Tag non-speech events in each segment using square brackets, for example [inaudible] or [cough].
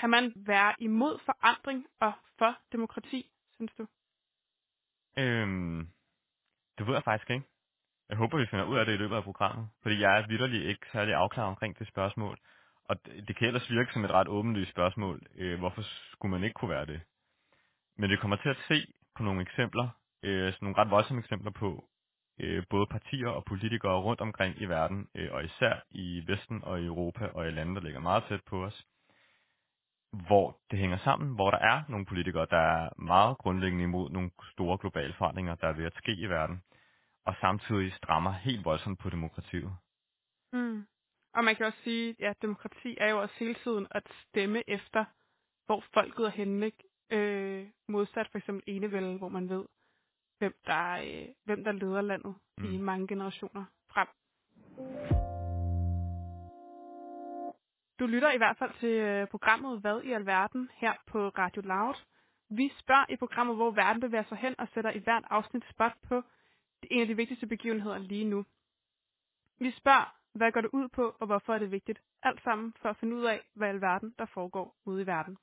kan man være imod forandring og for demokrati, synes du? Øhm, det ved jeg faktisk ikke. Jeg håber, vi finder ud af det i løbet af programmet, fordi jeg er vidderlig ikke særlig afklaret omkring det spørgsmål. Og det, det kan ellers virke som et ret åbenlyst spørgsmål. Øh, hvorfor skulle man ikke kunne være det? Men vi kommer til at se på nogle eksempler, øh, sådan nogle ret voldsomme eksempler på øh, både partier og politikere rundt omkring i verden, øh, og især i Vesten og i Europa og i lande, der ligger meget tæt på os, hvor det hænger sammen, hvor der er nogle politikere, der er meget grundlæggende imod nogle store globale forandringer, der er ved at ske i verden, og samtidig strammer helt voldsomt på demokratiet. Mm. Og man kan også sige, at demokrati er jo også hele tiden at stemme efter, hvor folket er henne, ikke? Øh, modsat for eksempel enevælde, hvor man ved, hvem der, øh, hvem der leder landet mm. i mange generationer frem. Du lytter i hvert fald til øh, programmet Hvad i alverden her på Radio Loud. Vi spørger i programmet, hvor verden bevæger sig hen og sætter i hvert afsnit spot på en af de vigtigste begivenheder lige nu. Vi spørger, hvad går det ud på, og hvorfor er det vigtigt? Alt sammen for at finde ud af, hvad i alverden der foregår ude i verden.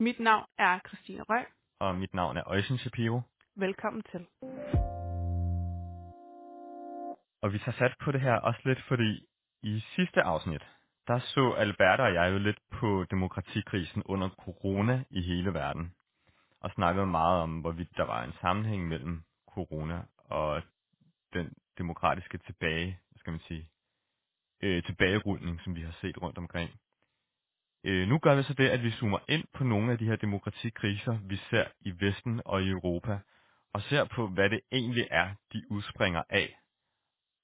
Mit navn er Christine Røg. Og mit navn er Øjsen Shapiro. Velkommen til. Og vi tager sat på det her også lidt, fordi i sidste afsnit, der så Alberta og jeg jo lidt på demokratikrisen under corona i hele verden. Og snakkede meget om, hvorvidt der var en sammenhæng mellem corona og den demokratiske tilbage, hvad skal man sige, øh, tilbagerulning, som vi har set rundt omkring. Øh, nu gør vi så det, at vi zoomer ind på nogle af de her demokratikriser, vi ser i Vesten og i Europa, og ser på, hvad det egentlig er, de udspringer af,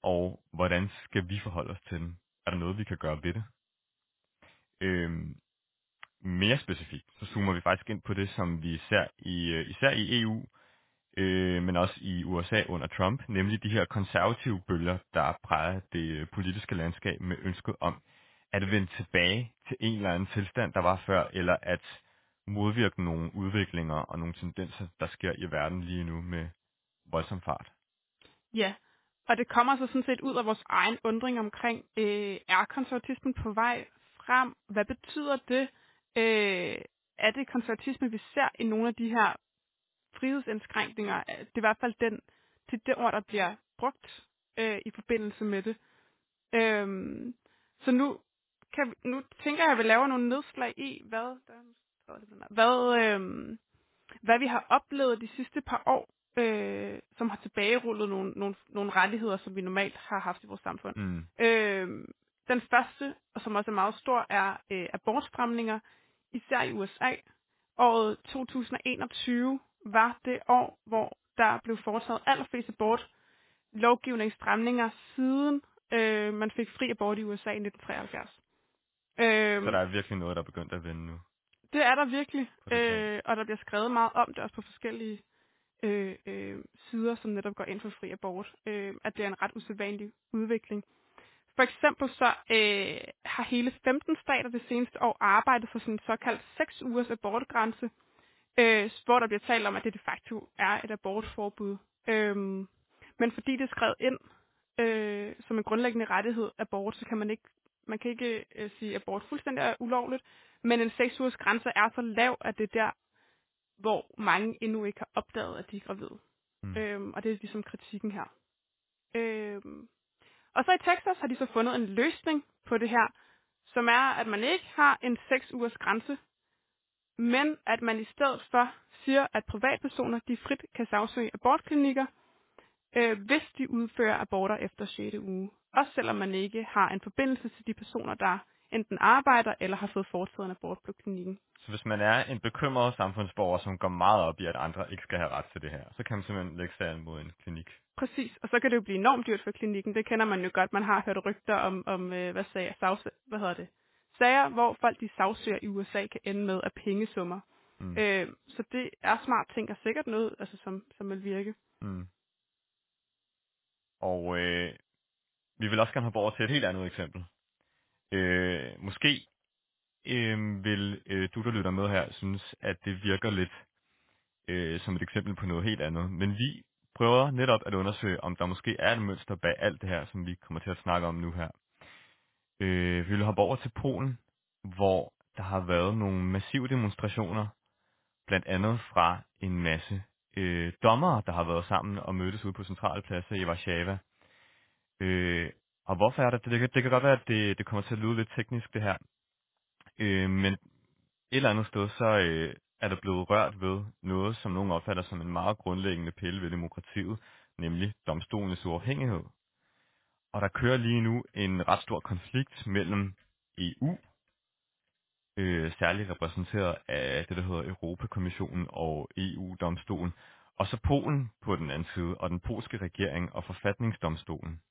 og hvordan skal vi forholde os til dem. Er der noget, vi kan gøre ved det? Øhm, mere specifikt, så zoomer vi faktisk ind på det, som vi ser i, øh, især i EU, øh, men også i USA under Trump, nemlig de her konservative bølger, der præger det øh, politiske landskab med ønsket om at vende tilbage til en eller anden tilstand, der var før, eller at modvirke nogle udviklinger og nogle tendenser, der sker i verden lige nu med voldsom fart. Ja, og det kommer så sådan set ud af vores egen undring omkring, øh, er konservatismen på vej frem? Hvad betyder det? Øh, er det konservatisme, vi ser i nogle af de her frihedsindskrænkninger? Det er i hvert fald den, til det ord, der bliver brugt øh, i forbindelse med det. Øh, så nu, kan vi, nu tænker jeg, at vi laver nogle nedslag i, hvad, der, hvad, øh, hvad vi har oplevet de sidste par år øh, som har tilbagerullet nogle, nogle, nogle rettigheder, som vi normalt har haft i vores samfund. Mm. Øh, den første, og som også er meget stor, er øh, abortstramninger, især i USA. Året 2021 var det år, hvor der blev foretaget allerflest abort lovgivningsstramninger siden øh, man fik fri abort i USA i 1973. Øh, Så der er virkelig noget, der er begyndt at vende nu? Det er der virkelig, øh, og der bliver skrevet meget om det også på forskellige øh, øh, sider, som netop går ind for fri abort, øh, at det er en ret usædvanlig udvikling. For eksempel så øh, har hele 15 stater det seneste år arbejdet for sådan en såkaldt 6 ugers abortgrænse, øh, hvor der bliver talt om, at det de facto er et abortforbud. Øh, men fordi det er skrevet ind øh, som en grundlæggende rettighed abort, så kan man ikke man kan ikke øh, sige, at abort fuldstændig er ulovligt, men en 6 ugers grænse er så lav, at det er der, hvor mange endnu ikke har opdaget, at de er gravide. Mm. Øhm, og det er ligesom kritikken her. Øhm, og så i Texas har de så fundet en løsning på det her, som er, at man ikke har en 6 ugers grænse, men at man i stedet for siger, at privatpersoner de frit kan sagsøge abortklinikker, øh, hvis de udfører aborter efter 6. uge. Også selvom man ikke har en forbindelse til de personer, der enten arbejder eller har fået foretaget en abort på klinikken. Så hvis man er en bekymret samfundsborger, som går meget op i, at andre ikke skal have ret til det her, så kan man simpelthen lægge sagen mod en klinik. Præcis, og så kan det jo blive enormt dyrt for klinikken. Det kender man jo godt. Man har hørt rygter om, om øh, hvad, sagde, savs, hvad hedder det? sager, hvor folk de sagsøger i USA kan ende med af pengesummer. Mm. Øh, så det er smart ting og sikkert noget, altså, som, som vil virke. Mm. Og øh, vi vil også gerne hoppe over til et helt andet eksempel. Øh, måske øh, vil øh, du, der lytter med her, synes, at det virker lidt øh, som et eksempel på noget helt andet. Men vi prøver netop at undersøge, om der måske er et mønster bag alt det her, som vi kommer til at snakke om nu her. Øh, vi vil hoppe over til Polen, hvor der har været nogle massive demonstrationer, blandt andet fra en masse øh, dommere, der har været sammen og mødtes ude på centralpladsen i Warszawa. Øh, og hvorfor er det? Det kan, det kan godt være, at det, det kommer til at lyde lidt teknisk, det her. Øh, men et eller andet sted, så øh, er der blevet rørt ved noget, som nogen opfatter som en meget grundlæggende pille ved demokratiet, nemlig domstolenes uafhængighed. Og der kører lige nu en ret stor konflikt mellem EU, øh, særligt repræsenteret af det, der hedder Europakommissionen og EU-domstolen, og så Polen på den anden side, og den polske regering og forfatningsdomstolen.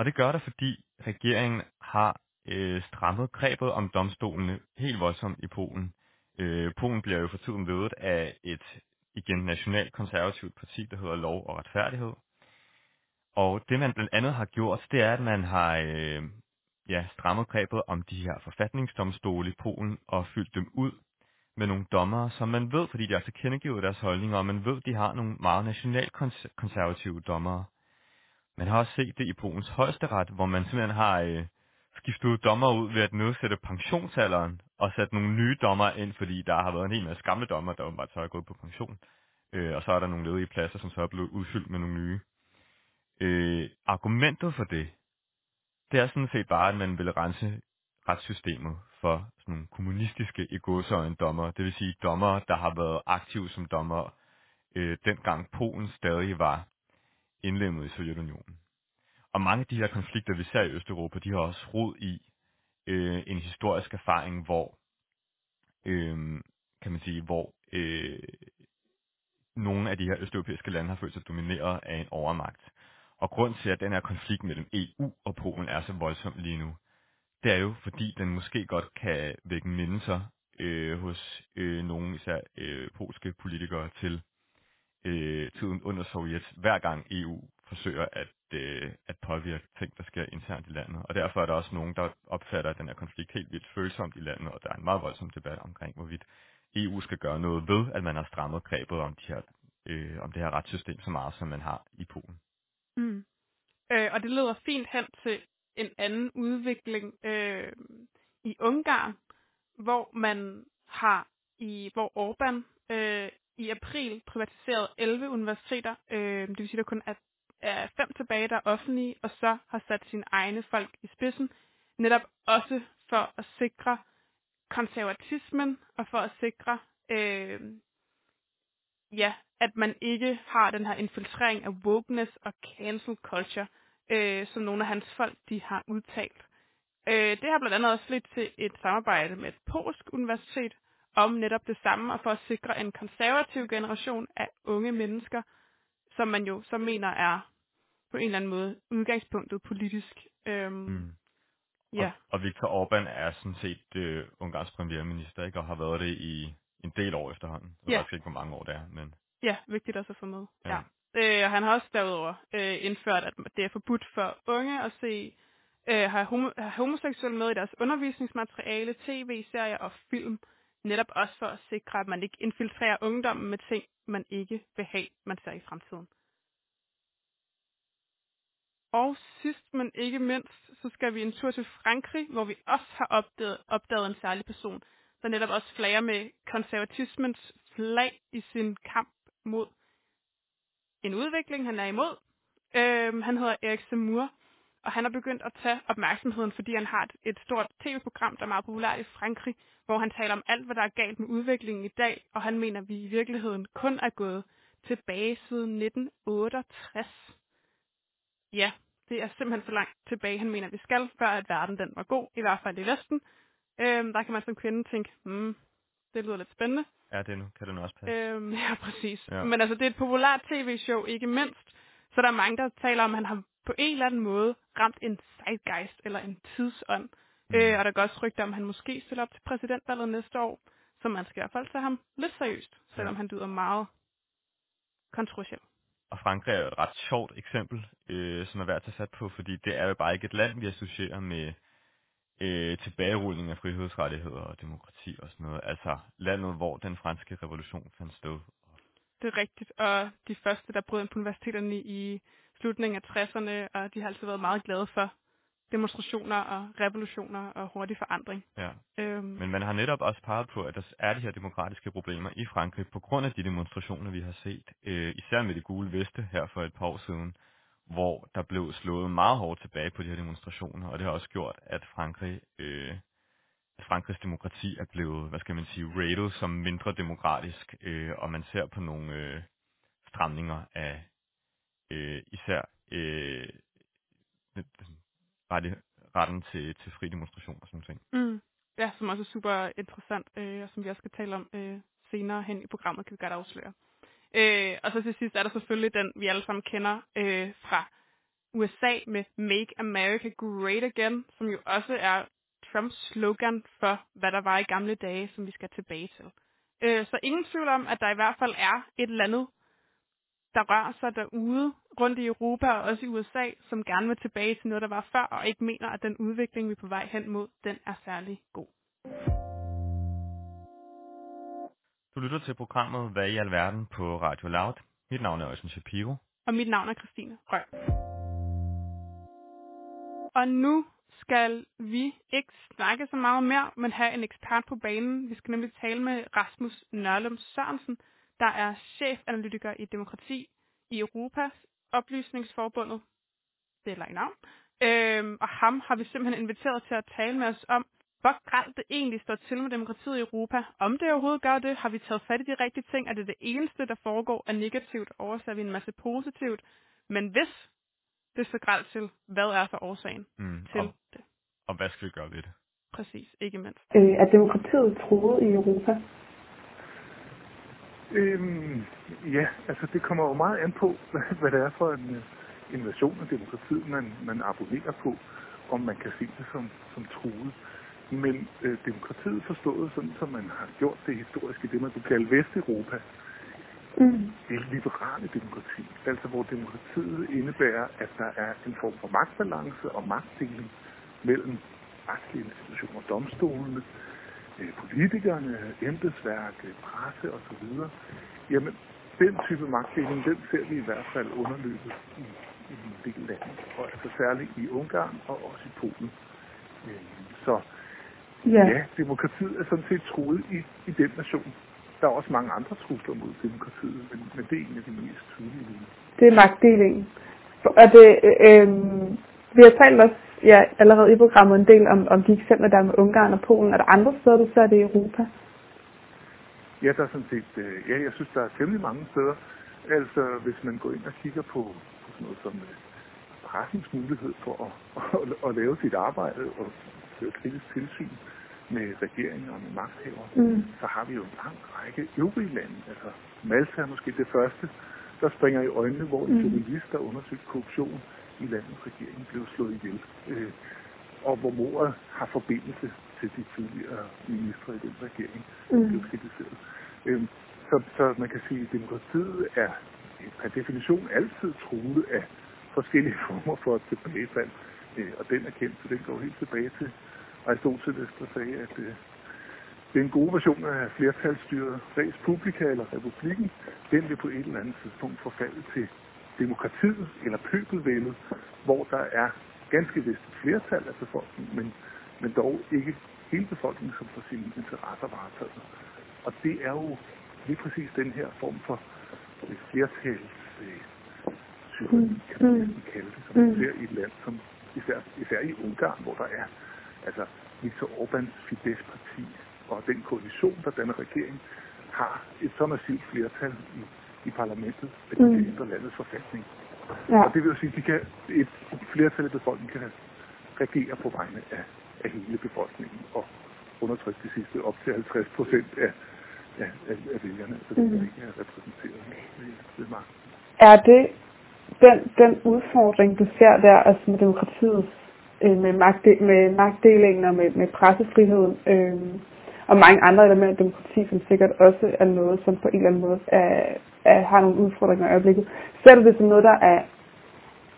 Og det gør det, fordi regeringen har øh, strammet grebet om domstolene helt voldsomt i Polen. Øh, Polen bliver jo for tiden ledet af et igen nationalt konservativt parti, der hedder Lov og Retfærdighed. Og det man blandt andet har gjort, det er, at man har øh, ja, strammet grebet om de her forfatningsdomstole i Polen og fyldt dem ud med nogle dommere, som man ved, fordi de har tilkendegivet deres holdninger, og man ved, de har nogle meget nationalkonservative dommere. Man har også set det i Polens højesteret, hvor man simpelthen har øh, skiftet dommer ud ved at nedsætte pensionsalderen og sat nogle nye dommer ind, fordi der har været en hel masse gamle dommer, der åbenbart så er gået på pension. Øh, og så er der nogle ledige pladser, som så er blevet udfyldt med nogle nye. Øh, argumentet for det, det er sådan set bare, at man vil rense retssystemet for sådan nogle kommunistiske egosøjne dommer. Det vil sige dommer, der har været aktive som dommer, øh, dengang Polen stadig var indlemmet i Sovjetunionen. Og mange af de her konflikter, vi ser i Østeuropa, de har også rod i øh, en historisk erfaring, hvor øh, kan man sige, hvor øh, nogle af de her østeuropæiske lande har følt sig domineret af en overmagt. Og grund til, at den her konflikt mellem EU og Polen er så voldsom lige nu, det er jo, fordi den måske godt kan vække mindelser øh, hos øh, nogle især øh, polske politikere til øh, tiden under Sovjet, hver gang EU forsøger at, øh, at påvirke ting, der sker internt i landet. Og derfor er der også nogen, der opfatter den her konflikt helt vildt følsomt i landet, og der er en meget voldsom debat omkring, hvorvidt EU skal gøre noget ved, at man har strammet grebet om, de her, øh, om det her retssystem så meget, som man har i Polen. Mm. Øh, og det leder fint hen til en anden udvikling øh, i Ungarn, hvor man har i hvor Orbán øh, i april privatiseret 11 universiteter. Øh, det vil sige, at der kun er, er fem tilbage, der er offentlige, og så har sat sine egne folk i spidsen, netop også for at sikre konservatismen og for at sikre, øh, ja, at man ikke har den her infiltrering af wokeness og cancel culture, øh, som nogle af hans folk de har udtalt. Øh, det har blandt andet også lidt til et samarbejde med et polsk universitet om netop det samme, og for at sikre en konservativ generation af unge mennesker, som man jo så mener er på en eller anden måde udgangspunktet politisk. Øhm, mm. ja. og, og Viktor Orbán er sådan set øh, Ungarns premierminister, ikke? og har været det i en del år efterhånden. Jeg ved ja. ikke, hvor mange år det er. Men... Ja, vigtigt også at få med. Ja. ja. Øh, han har også derudover øh, indført, at det er forbudt for unge at se øh, have, homo- homoseksuelle med i deres undervisningsmateriale, tv-serier og film, netop også for at sikre, at man ikke infiltrerer ungdommen med ting, man ikke vil have, man ser i fremtiden. Og sidst, men ikke mindst, så skal vi en tur til Frankrig, hvor vi også har opdaget, opdaget en særlig person, der netop også flager med konservatismens flag i sin kamp mod en udvikling, han er imod. Øhm, han hedder Erik Zemmour, og han er begyndt at tage opmærksomheden, fordi han har et, stort tv-program, der er meget populært i Frankrig, hvor han taler om alt, hvad der er galt med udviklingen i dag, og han mener, at vi i virkeligheden kun er gået tilbage siden 1968. Ja, det er simpelthen så langt tilbage, han mener, vi skal, før at verden den var god, i hvert fald i Vesten. Øhm, der kan man som kvinde tænke, hmm, det lyder lidt spændende. Ja, det nu. Kan det nu også passe. Øhm, [laughs] ja, præcis. Ja. Men altså, det er et populært tv-show, ikke mindst. Så der er mange, der taler om, at han har på en eller anden måde ramt en zeitgeist eller en tidsånd. Mm. Øh, og der går også rygter om, at han måske stiller op til præsidentvalget næste år. Så man skal i hvert fald tage ham lidt seriøst, selvom ja. han lyder meget kontroversiel. Og Frankrig er et ret sjovt eksempel, øh, som er værd at tage fat på, fordi det er jo bare ikke et land, vi associerer med øh, tilbagerulning af frihedsrettigheder og demokrati og sådan noget. Altså landet, hvor den franske revolution fandt sted. Det er rigtigt, og de første, der brød ind på universiteterne i slutningen af 60'erne, og de har altid været meget glade for demonstrationer og revolutioner og hurtig forandring. Ja. Øhm, Men man har netop også peget på, at der er de her demokratiske problemer i Frankrig på grund af de demonstrationer, vi har set, øh, især med det gule veste her for et par år siden, hvor der blev slået meget hårdt tilbage på de her demonstrationer, og det har også gjort, at Frankrig, øh, at Frankrigs demokrati er blevet, hvad skal man sige, rated som mindre demokratisk, øh, og man ser på nogle øh, stramninger af øh, især øh, rette, retten til, til fri demonstration og sådan ting. Mm. Ja, som også er super interessant, øh, og som vi også skal tale om øh, senere hen i programmet, kan vi godt afsløre. Øh, og så til sidst er der selvfølgelig den, vi alle sammen kender øh, fra USA med Make America Great Again, som jo også er Trumps slogan for, hvad der var i gamle dage, som vi skal tilbage til. Øh, så ingen tvivl om, at der i hvert fald er et eller andet, der rører sig derude rundt i Europa og også i USA, som gerne vil tilbage til noget, der var før, og ikke mener, at den udvikling, vi er på vej hen mod, den er særlig god. Du lytter til programmet Hvad i alverden på Radio Loud. Mit navn er Øjsen Shapiro. Og mit navn er Christine Røg. Og nu skal vi ikke snakke så meget mere, men have en ekspert på banen. Vi skal nemlig tale med Rasmus Nørlum Sørensen, der er chefanalytiker i demokrati i Europas Oplysningsforbundet. Det er lang navn. Øhm, og ham har vi simpelthen inviteret til at tale med os om, hvor gralt det egentlig står til med demokratiet i Europa. Om det overhovedet gør det, har vi taget fat i de rigtige ting. Er det det eneste, der foregår, er negativt, overser vi en masse positivt. Men hvis det så gralt til, hvad er så årsagen mm, til og, det? Og hvad skal vi gøre ved det? Præcis, ikke mindst. Øh, er demokratiet troet i Europa? Øhm, ja, altså det kommer jo meget an på, [laughs] hvad det er for en uh, invasion af demokratiet, man, man abonnerer på, om man kan se det som, som truet. Men øh, demokratiet forstået sådan, som man har gjort det historiske, det man kunne kalde Vesteuropa, mm. det er liberale demokrati. Altså hvor demokratiet indebærer, at der er en form for magtbalance og magtdeling mellem retslige institutioner, domstolene, øh, politikerne, embedsværk, presse osv. Jamen, den type magtdeling, den ser vi i hvert fald underløbet i, i en del lande, og altså særligt i Ungarn og også i Polen. Øh, så Ja. ja, demokratiet er sådan set truet i, i den nation. Der er også mange andre trusler mod demokratiet, men, men det er en af de mest tydelige. Det er magtdelingen. Og det, øh, vi har talt også ja, allerede i programmet en del om, om de eksempler, der er med Ungarn og Polen. Er der andre steder, du ser det i Europa? Ja, der er sådan set, øh, ja, jeg synes, der er temmelig mange steder. Altså, hvis man går ind og kigger på, på sådan noget som øh, pressens mulighed for at, [laughs] at, at, lave sit arbejde og føre kritisk tilsyn med regeringer og med magthaver, mm. så har vi jo en lang række øvrige lande. Altså Malta er måske det første, der springer i øjnene, hvor en mm. journalist, der undersøgte korruption i landets regering, blev slået ihjel. Øh, og hvor mordet har forbindelse til de tidligere ministre i den regering, mm. blev kritiseret. Øh, så, så man kan sige, at demokratiet er per definition altid truet af forskellige [laughs] former for tilbagefald. Øh, og den erkendelse, den går helt tilbage til Aristoteles, der sagde, at øh, den gode version af flertalsstyret res publica eller republikken, den vil på et eller andet tidspunkt forfalde til demokratiet eller pøbelvældet, hvor der er ganske vist flertal af befolkningen, men, men dog ikke hele befolkningen, som får sine interesser varetaget. Og det er jo lige præcis den her form for flertals øh, tyranni, kan man kalde det, som man ser i et land som især, især i Ungarn, hvor der er altså Viktor Orbáns Fidesz-parti og den koalition, der danner regering, har et så massivt flertal i, i parlamentet, at de mm. ændre landets forfatning. Ja. Og det vil jo sige, at de kan, et flertal af befolkningen kan regere på vegne af, af hele befolkningen og undertrykke de sidste op til 50 procent af, af, af, af vælgerne, så det mm. ikke er repræsenteret ved, magten. Er det den, den udfordring, du ser der, altså med demokratiets øh, med, magtde, med magtdelingen og med, med pressefriheden øh, og mange andre elementer af demokrati, som sikkert også er noget, som på en eller anden måde er, øh, har nogle udfordringer i øjeblikket. Ser du det som noget, der er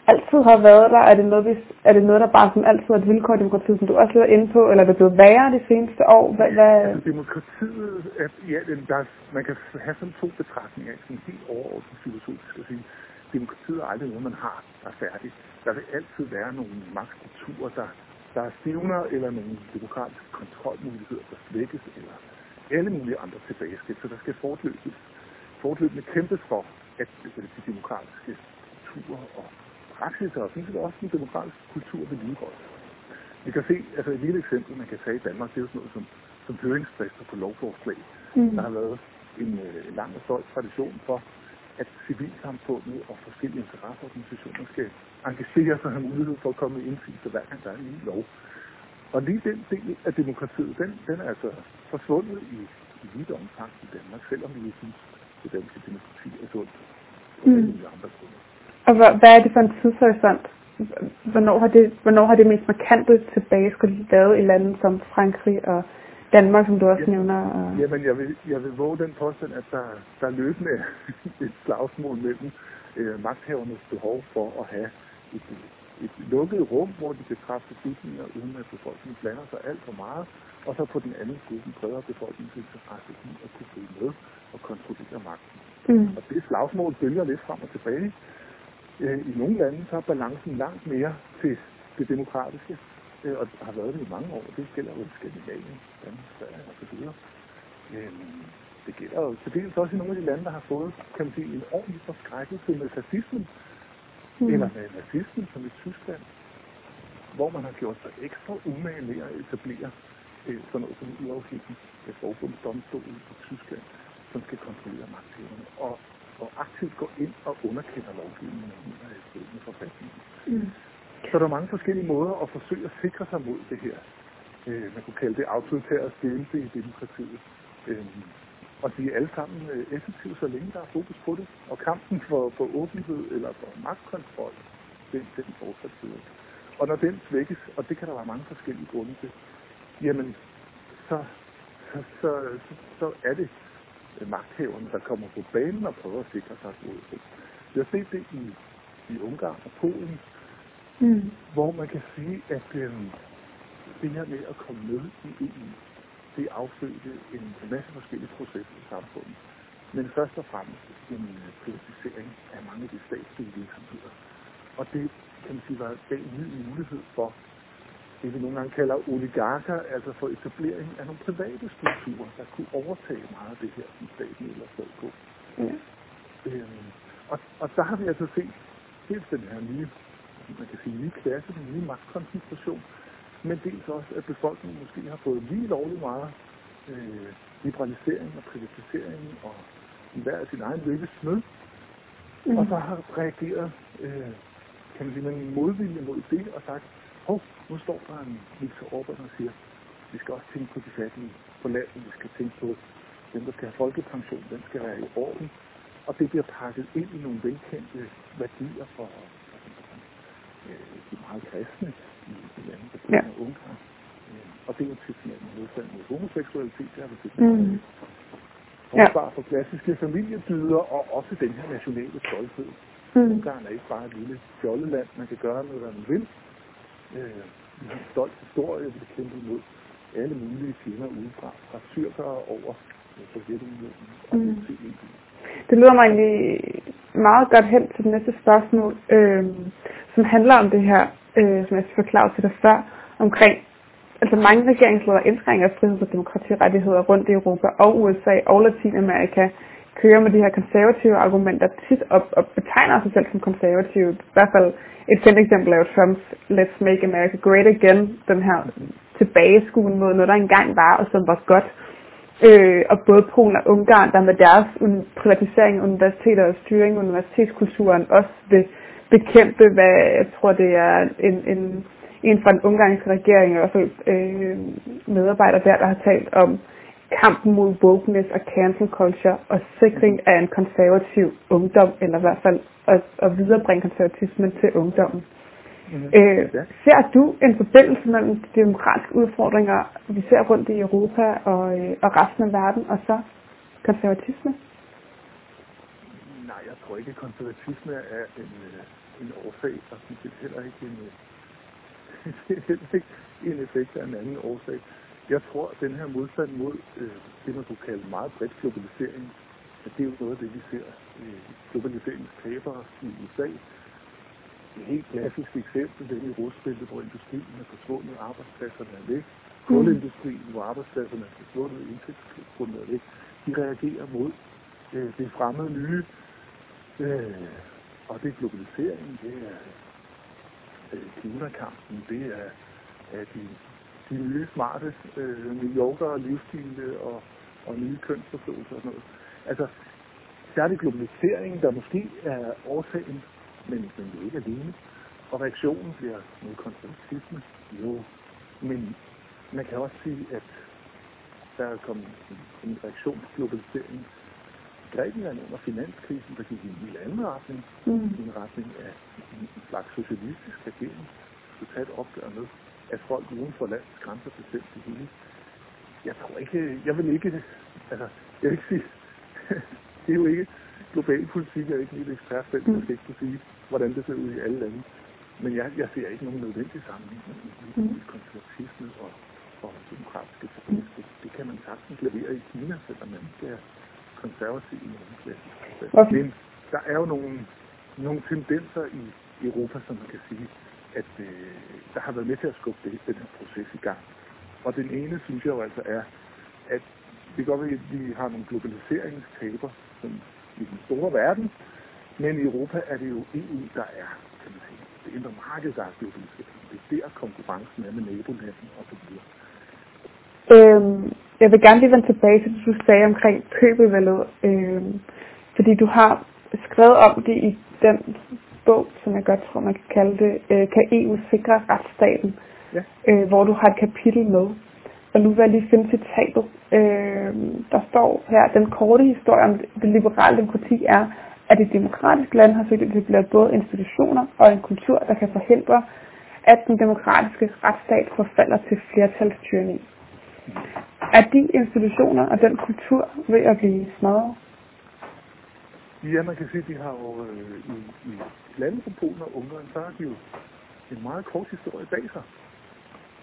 altid har været der? Er det noget, hvis, er det noget der bare som altid er et vilkår i demokratiet, som du også er inde på, eller er det blevet værre de seneste år? Hvad, hvad... Altså, demokratiet, er, ja, der, man kan have sådan to betragtninger, sådan helt overordnet filosofisk at sige. demokratiet er aldrig noget, man har, der er færdigt. Der vil altid være nogle magtstrukturer, der, der er stivner, eller nogle demokratiske kontrolmuligheder, der svækkes, eller alle mulige andre tilbageskridt. Så der skal fortløses fortløbende kæmpes for, at de demokratiske strukturer og praksis, og sådan set også den demokratiske kultur vedligeholdes. Vi kan se, altså et lille eksempel, man kan tage i Danmark, det er jo sådan noget som, som høringsfrister på lovforslag. Mm. Der har været en øh, lang og stolt tradition for, at civilsamfundet og forskellige interesseorganisationer skal engagere sig og have mulighed for at komme med indsigelse hver gang der er en ny lov. Og lige den del af demokratiet, den, den er altså forsvundet i, i vidt omfang i Danmark, selvom vi synes, det danske demokrati er sundt. Mm. Og hvad, hvad er det for en tidshorisont? Hvornår har det, hvornår har det mest markante tilbage skulle lavet i lande som Frankrig og Danmark, som du også ja, nævner? Og... Jamen, jeg vil, jeg vil våge den påstand, at der, der løbende er [laughs] et slagsmål mellem øh, magthavernes behov for at have et, et lukket rum, hvor de kan træffe beslutninger, uden at befolkningen blander sig alt for meget, og så på den anden side den bredere befolkningens interesse i at kunne følge med og kontrollere magten. Mm. Og det slagsmål bølger lidt frem og tilbage. Øh, I nogle lande så er balancen langt mere til det demokratiske, øh, og har været det i mange år. Det gælder jo Skandinavien, Danmark, Sverige og så videre. Øh, det gælder jo til dels også i nogle af de lande, der har fået kan man sige, en ordentlig forskrækkelse med fascismen, mm. eller med nazismen, som i Tyskland, hvor man har gjort sig ekstra umage med at etablere øh, sådan noget som uafhængig forbundsdomstol i Tyskland, som skal kontrollere magthaverne. Og og aktivt går ind og underkender lovgivningen og i strid med forfatningen. Mm. Så der er mange forskellige måder at forsøge at sikre sig mod det her. Øh, man kunne kalde det autoritære stillelse i demokratiet. Øh, og de er alle sammen øh, effektive, så længe der er fokus på det. Og kampen for, for åbenhed eller for magtkontrol, den, den fortsat Og når den svækkes, og det kan der være mange forskellige grunde til, jamen, så, så, så, så er det magthaverne, der kommer på banen og prøver at sikre sig mod det. Vi har set det i, i Ungarn og Polen, mm. hvor man kan sige, at øhm, det her med at komme med i EU, det affødte en masse forskellige processer i samfundet. Men først og fremmest en øh, privatisering af mange af de statslige virksomheder. Og det kan man sige var en ny mulighed for det, vi nogle gange kalder oligarker, altså for etablering af nogle private strukturer, der kunne overtage meget af det her, som staten ellers stod på. Ja. Øhm, og, og der har vi altså set dels den her nye, man kan sige, nye klasse, den nye magtkoncentration, men dels også, at befolkningen måske har fået lige lovligt meget øh, liberalisering og privatisering og hver sin egen lykkes smed, mm. og så har reageret øh, kan man sige, med en modvilje mod det og sagt, hov, nu står der en Victor Orbán og siger, vi skal også tænke på de fattige på landet, vi skal tænke på dem, der skal have folkepension, den skal være i orden. Og det bliver pakket ind i nogle velkendte værdier for, øh, de meget kristne i, i landet, der ja. Ungarn. Øh, og det er jo tit med modstand mod homoseksualitet, det har vi set. Mm. Forsvar ja. for klassiske familiedyder og også den her nationale stolthed. Mm. Ungarn er ikke bare et lille fjolleland, man kan gøre noget, hvad man vil øh, en stolt historie, vi kæmpet mod alle mulige fjender udefra, fra tyrkere over Sovjetunionen og mm. til EU. Det lyder mig egentlig meget godt hen til det næste spørgsmål, øh, som handler om det her, øh, som jeg forklarede til dig før, omkring altså mange regeringsledere indskrænker frihed og demokratirettigheder rundt i Europa og USA og Latinamerika kører med de her konservative argumenter tit op og betegner sig selv som konservative. I hvert fald et kendt eksempel er jo Trumps Let's Make America Great Again, den her tilbageskuen mod noget, der engang var, og som var godt. Øh, og både Polen og Ungarn, der med deres privatisering af universiteter og styring af universitetskulturen også vil bekæmpe, hvad jeg tror, det er en, en, en fra den ungarske regering, i hvert fald øh, medarbejder der, der har talt om kampen mod wokeness og cancel culture og sikring af en konservativ ungdom, eller i hvert fald at, at viderebringe konservatismen til ungdommen. Mm-hmm. Øh. Ser du en forbindelse mellem de demokratiske udfordringer, vi ser rundt i Europa og, øh, og resten af verden, og så konservatisme? Nej, jeg tror ikke, at konservatisme er en, øh, en årsag, og det er heller ikke en, [laughs] en effekt af en anden årsag. Jeg tror, at den her modstand mod øh, det, man kunne kalde meget bredt globalisering, at det er jo noget af det, vi ser øh, globaliseringstabere i USA. Et helt klassisk eksempel, det er i Rusland, hvor industrien er forsvundet, arbejdspladserne er væk. Kulindustrien, hvor arbejdspladserne er forsvundet, indtægtsgrundet er væk. De reagerer mod øh, det fremmede nye, øh, og det er globaliseringen, det er øh, klimakampen, det er, er de, de nye smarte øh, New Yorker livsstile og, og nye kønsforståelser og sådan noget. Altså, der er det globaliseringen, der måske er årsagen, men, det er ikke alene. Og reaktionen bliver noget konservatisme. Jo, men man kan også sige, at der er kommet en reaktion på globaliseringen. Grækenland under finanskrisen, der gik i en helt anden retning, mm. en retning af en slags socialistisk regering, et opgør med, at folk uden for landets grænser bestemte det hele. Jeg tror ikke, jeg vil ikke, altså, jeg vil ikke sige, [laughs] det er jo ikke global politik, jeg er ikke mit ekspertfelt, jeg skal ikke kunne sige, hvordan det ser ud i alle lande. Men jeg, jeg ser ikke nogen nødvendig sammenhæng mellem mm. konservatisme og, og demokratiske populisme. Det kan man sagtens levere i Kina, selvom man ikke er konservativ i nogen klassisk okay. Men der er jo nogle, nogle tendenser i Europa, som man kan sige, at øh, der har været med til at skubbe det, den her proces i gang. Og den ene, synes jeg jo altså er, at det godt være, at vi har nogle globaliseringstaber som i den store verden, men i Europa er det jo EU, der er, kan man sige, det indre marked, der er globalisering. Det er der konkurrencen er med nabolandene og så videre. Øhm, jeg vil gerne lige vende tilbage til det, du sagde omkring købevalget, øhm, fordi du har skrevet om det i den bog, som jeg godt tror, man kan kalde det, øh, Kan EU sikre retsstaten? Ja. Øh, hvor du har et kapitel med. Og nu vil jeg lige finde citatet. Øh, der står her, den korte historie om det liberale demokrati er, at et demokratisk land har søgt at etablere både institutioner og en kultur, der kan forhindre, at den demokratiske retsstat forfalder til flertalstyrning. Er de institutioner og den kultur ved at blive smadret? Ja, man kan sige, at de har jo øh, i, i lande som Polen og Ungarn, så har de jo en meget kort historie bag sig.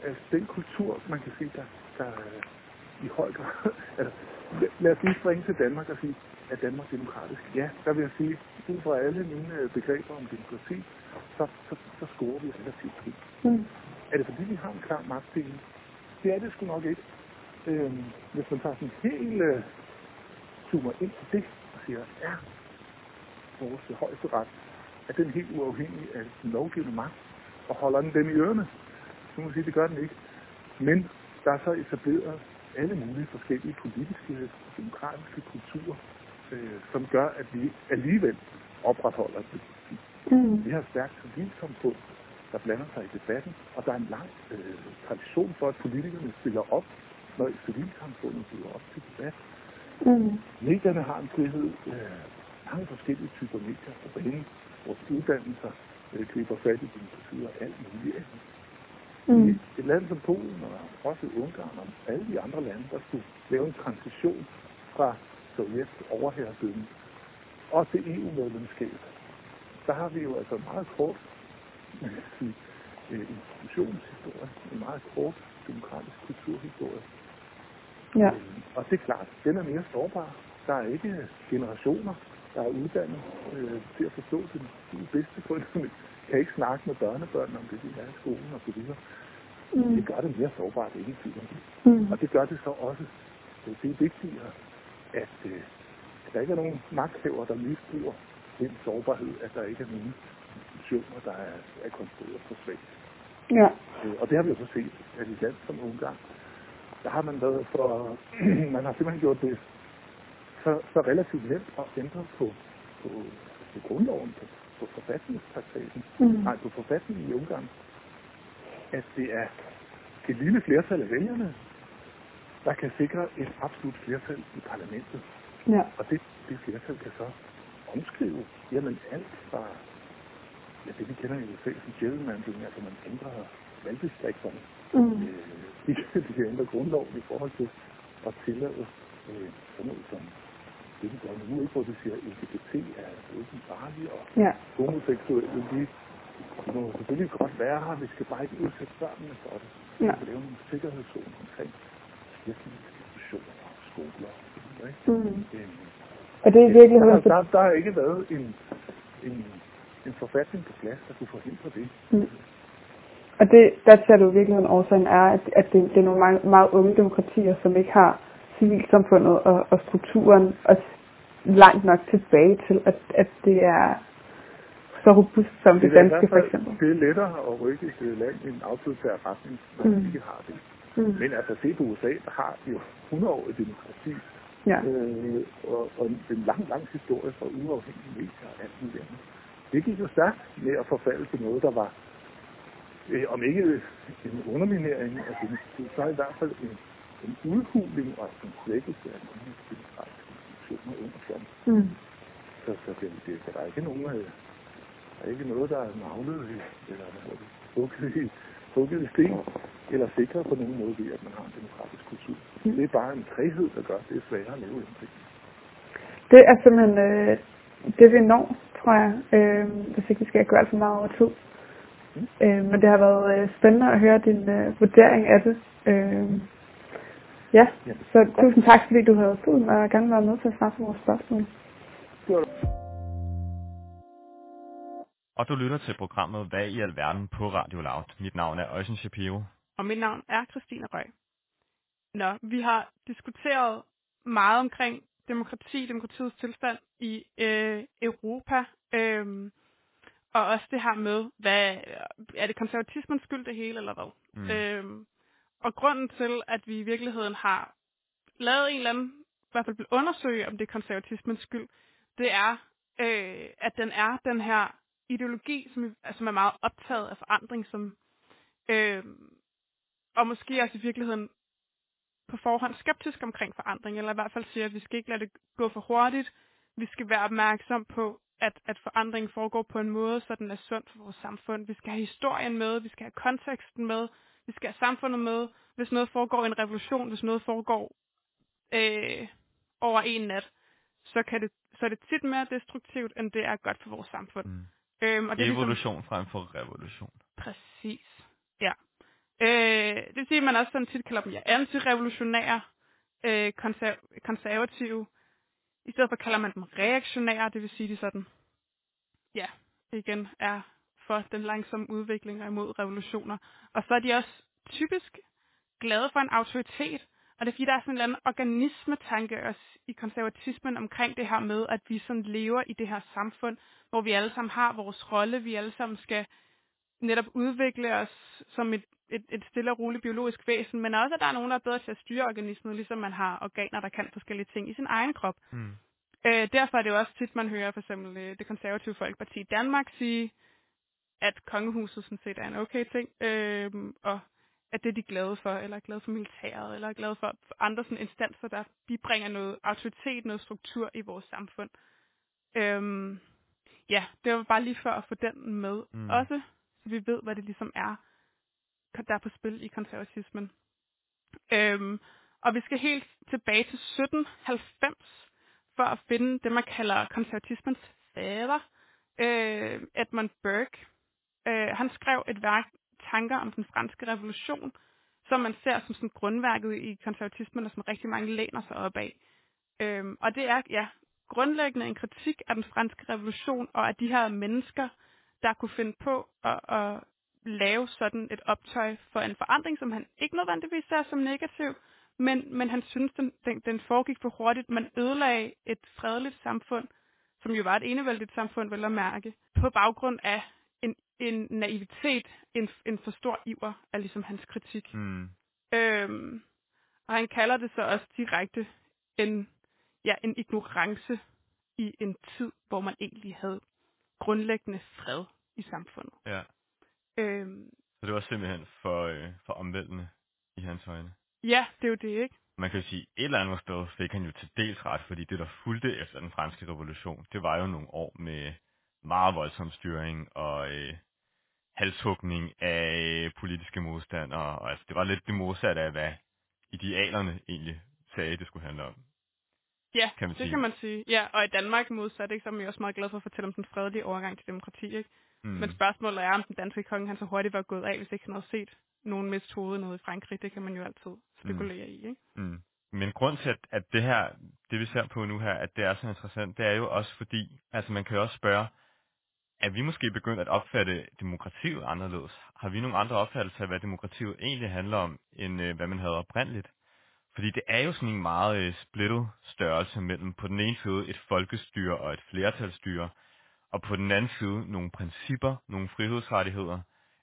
Altså den kultur, man kan sige, der, der i høj grad... [laughs] altså, lad os lige springe til Danmark og sige, er Danmark demokratisk? Ja, der vil jeg sige, ud fra alle mine øh, begreber om demokrati, så, så, så scorer vi relativt fint. Mm. Er det fordi, vi har en klar magtdeling? Det er det sgu nok ikke. Øhm, hvis man tager sådan helt øh, zoomer ind på det og siger, er vores højesteret, er den helt uafhængig af den lovgivende magt, og holder den dem i ørene? Så må man sige, det gør den ikke. Men der er så etableret alle mulige forskellige politiske og demokratiske kulturer, øh, som gør, at vi alligevel opretholder det. Mm. Vi har stærkt civilsamfund, der blander sig i debatten, og der er en lang øh, tradition for, at politikerne stiller op, når civilsamfundet stiller op til debat. Mm. Medierne har en frihed, øh, mange forskellige typer medier på banen. Vores uddannelser øh, griber fat i demokratiet og alt muligt andet. Mm. I et land som Polen og også Ungarn og alle de andre lande, der skulle lave en transition fra Sovjets overherredømme og til EU-medlemskab, der har vi jo altså en meget kort man kan sige, øh, institutionshistorie, en meget kort demokratisk kulturhistorie. Ja. Øh, og det er klart, den er mere sårbar. Der er ikke generationer, der er uddannet øh, til at forstå sin, sin bedste forældre [laughs] kan ikke snakke med børnebørn om det, de er i skolen og så videre. Mm. Det gør det mere sårbart, ikke tvivl mm. Og det gør det så også. Det er vigtigere, at, øh, at der ikke er nogen magthaver, der misbruger den sårbarhed, at der ikke er nogen institutioner, der er, er konstrueret på svagt. Ja. Øh, og det har vi jo så set, at i land som Ungarn, der har man været for, [clears throat] man har simpelthen gjort det så, så relativt nemt at ændre på, på, på grundloven, på på forfatningstraktaten, mm. nej, på forfatningen i Ungarn, at det er et lille flertal af vælgerne, der kan sikre et absolut flertal i parlamentet. Ja. Og det, det flertal kan så omskrive, jamen alt fra ja, det vi kender i USA som gerrymandering, altså man ændrer valgdistrikterne. Mm. Øh, de, de kan ændre grundloven i forhold til at tillade øh, sådan noget som det, vi gør nu, ikke, hvor de siger, at LGBT er ikke farlig, og ja. homoseksuelle, de, de må selvfølgelig godt være her, vi skal bare ikke udsætte børnene for det. Ja. Vi skal lave nogle sikkerhedszoner omkring kirkelige og skoler. Ikke? Mm. Øhm, Og det er virkelig... Der, der, der har ikke været en, en, en forfatning på plads, der kunne forhindre det. Mm. Og det, der ser du virkelig en årsagen er, at, at det, det er nogle meget, meget unge demokratier, som ikke har civilsamfundet og, og strukturen og langt nok tilbage til, at, at det er så robust som det, det danske for eksempel. Det er lettere at rykke et land i en autoritær retning, når mm. ikke har det. Mm. Men altså se på USA, der har jo 100 år i demokrati, ja. øh, og, og en lang, lang historie for uafhængige medier og alt muligt andet. Det gik jo stærkt med at forfalde til noget, der var, øh, om ikke en underminering af demokrati, så i hvert fald en, en udhuling og en slækkelse af nogle demokratiske institutioner under Trump. Mm. Så, så det, det, der er ikke nogen øh, der er ikke noget, der er navnet i, eller hugget i, hugget i sten, eller sikret på nogen måde ved, at man har en demokratisk kultur. Mm. Det er bare en træhed, der gør, det er sværere at leve i Det er simpelthen øh, det, vi når, tror jeg, øh, hvis ikke vi skal gøre alt for meget over tid. Mm. Øh, men det har været øh, spændende at høre din øh, vurdering af det. Øh, ja, ja, så tusind tak, fordi du havde tid og gerne være med til at svare på vores spørgsmål. Og du lytter til programmet Hvad i alverden på Radio Loud. Mit navn er Øjsen Shapiro. Og mit navn er Christine Røg. Nå, vi har diskuteret meget omkring demokrati, demokratiets tilstand i øh, Europa. Øh, og også det her med, hvad, er det konservatismens skyld det hele, eller hvad? Mm. Øh, og grunden til, at vi i virkeligheden har lavet en eller anden, i hvert fald vil undersøge, om det er konservatismens skyld, det er, øh, at den er den her ideologi, som, som er meget optaget af forandring, som, øh, og måske også i virkeligheden på forhånd skeptisk omkring forandring, eller i hvert fald siger, at vi skal ikke lade det gå for hurtigt. Vi skal være opmærksom på, at, at forandring foregår på en måde, så den er sund for vores samfund. Vi skal have historien med, vi skal have konteksten med, vi skal have samfundet med. Hvis noget foregår i en revolution, hvis noget foregår øh, over en nat, så, kan det, så er det tit mere destruktivt, end det er godt for vores samfund. Mm. Øhm, og det ligesom- Evolution ligesom, frem for revolution. Præcis, ja. Øh, det vil sige, at man også sådan tit kalder dem ja, antirevolutionære, øh, konser- konservative. I stedet for kalder man dem reaktionære, det vil sige, de sådan, ja, igen er for den langsomme udvikling og imod revolutioner. Og så er de også typisk glade for en autoritet, og det er fordi, der er sådan en eller anden organismetanke også i konservatismen omkring det her med, at vi sådan lever i det her samfund, hvor vi alle sammen har vores rolle, vi alle sammen skal netop udvikle os som et, et, et stille og roligt biologisk væsen, men også, at der er nogen, der er bedre til at styre organismen, ligesom man har organer, der kan forskellige ting i sin egen krop. Mm. Øh, derfor er det jo også tit, man hører for eksempel øh, det konservative folkeparti i Danmark sige, at kongehuset sådan set er en okay ting, øh, og at det er de glade for, eller er glade for militæret, eller er glade for, for andre sådan instanser, der bibringer noget autoritet, noget struktur i vores samfund. Øhm, ja, det var bare lige for at få den med mm. også, så vi ved, hvad det ligesom er, der er på spil i konservatismen. Øhm, og vi skal helt tilbage til 1790 for at finde det, man kalder konservatismens fader, øh, Edmund Burke. Øh, han skrev et værk, tanker om den franske revolution, som man ser som sådan grundværket i konservatismen, og som rigtig mange læner sig op af. Øhm, og det er ja, grundlæggende en kritik af den franske revolution, og af de her mennesker, der kunne finde på at, at lave sådan et optøj for en forandring, som han ikke nødvendigvis ser som negativ, men, men han synes, den, den, den foregik for hurtigt. Man ødelagde et fredeligt samfund, som jo var et enevældigt samfund, vel at mærke, på baggrund af en, naivitet, en, en for stor iver, er ligesom hans kritik. Mm. Øhm, og han kalder det så også direkte en, ja, en ignorance i en tid, hvor man egentlig havde grundlæggende fred i samfundet. Ja. Øhm, så det var simpelthen for, øh, for omvæltende i hans øjne? Ja, det er jo det, ikke? Man kan sige, et eller andet sted fik han jo til dels ret, fordi det, der fulgte efter den franske revolution, det var jo nogle år med meget voldsom styring og øh, halshugning af politiske modstandere. Og altså, det var lidt det modsatte af, hvad idealerne egentlig sagde, det skulle handle om. Ja, kan man det sige. kan man sige. Ja, og i Danmark modsat, ikke, så er man jo også meget glad for at fortælle om den fredelige overgang til demokrati. Ikke? Mm. Men spørgsmålet er, om den danske konge han så hurtigt var gået af, hvis ikke han havde set nogen miste hovedet noget i Frankrig. Det kan man jo altid spekulere mm. i. Ikke? Mm. Men grund til, at, at det her det vi ser på nu her, at det er så interessant, det er jo også fordi, altså man kan jo også spørge, er vi måske begyndt at opfatte demokratiet anderledes? Har vi nogle andre opfattelser af, hvad demokratiet egentlig handler om, end øh, hvad man havde oprindeligt? Fordi det er jo sådan en meget øh, splittet størrelse mellem på den ene side et folkestyre og et flertalsstyre, og på den anden side nogle principper, nogle frihedsrettigheder,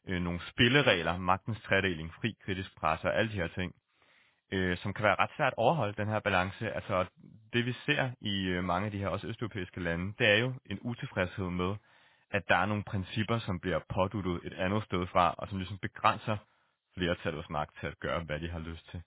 øh, nogle spilleregler, magtens tredeling, fri kritisk presse og alle de her ting, øh, som kan være ret svært at overholde den her balance. Altså det vi ser i øh, mange af de her også østeuropæiske lande, det er jo en utilfredshed med, at der er nogle principper, som bliver påduttet et andet sted fra, og som ligesom begrænser flertallets magt til at gøre, hvad de har lyst til.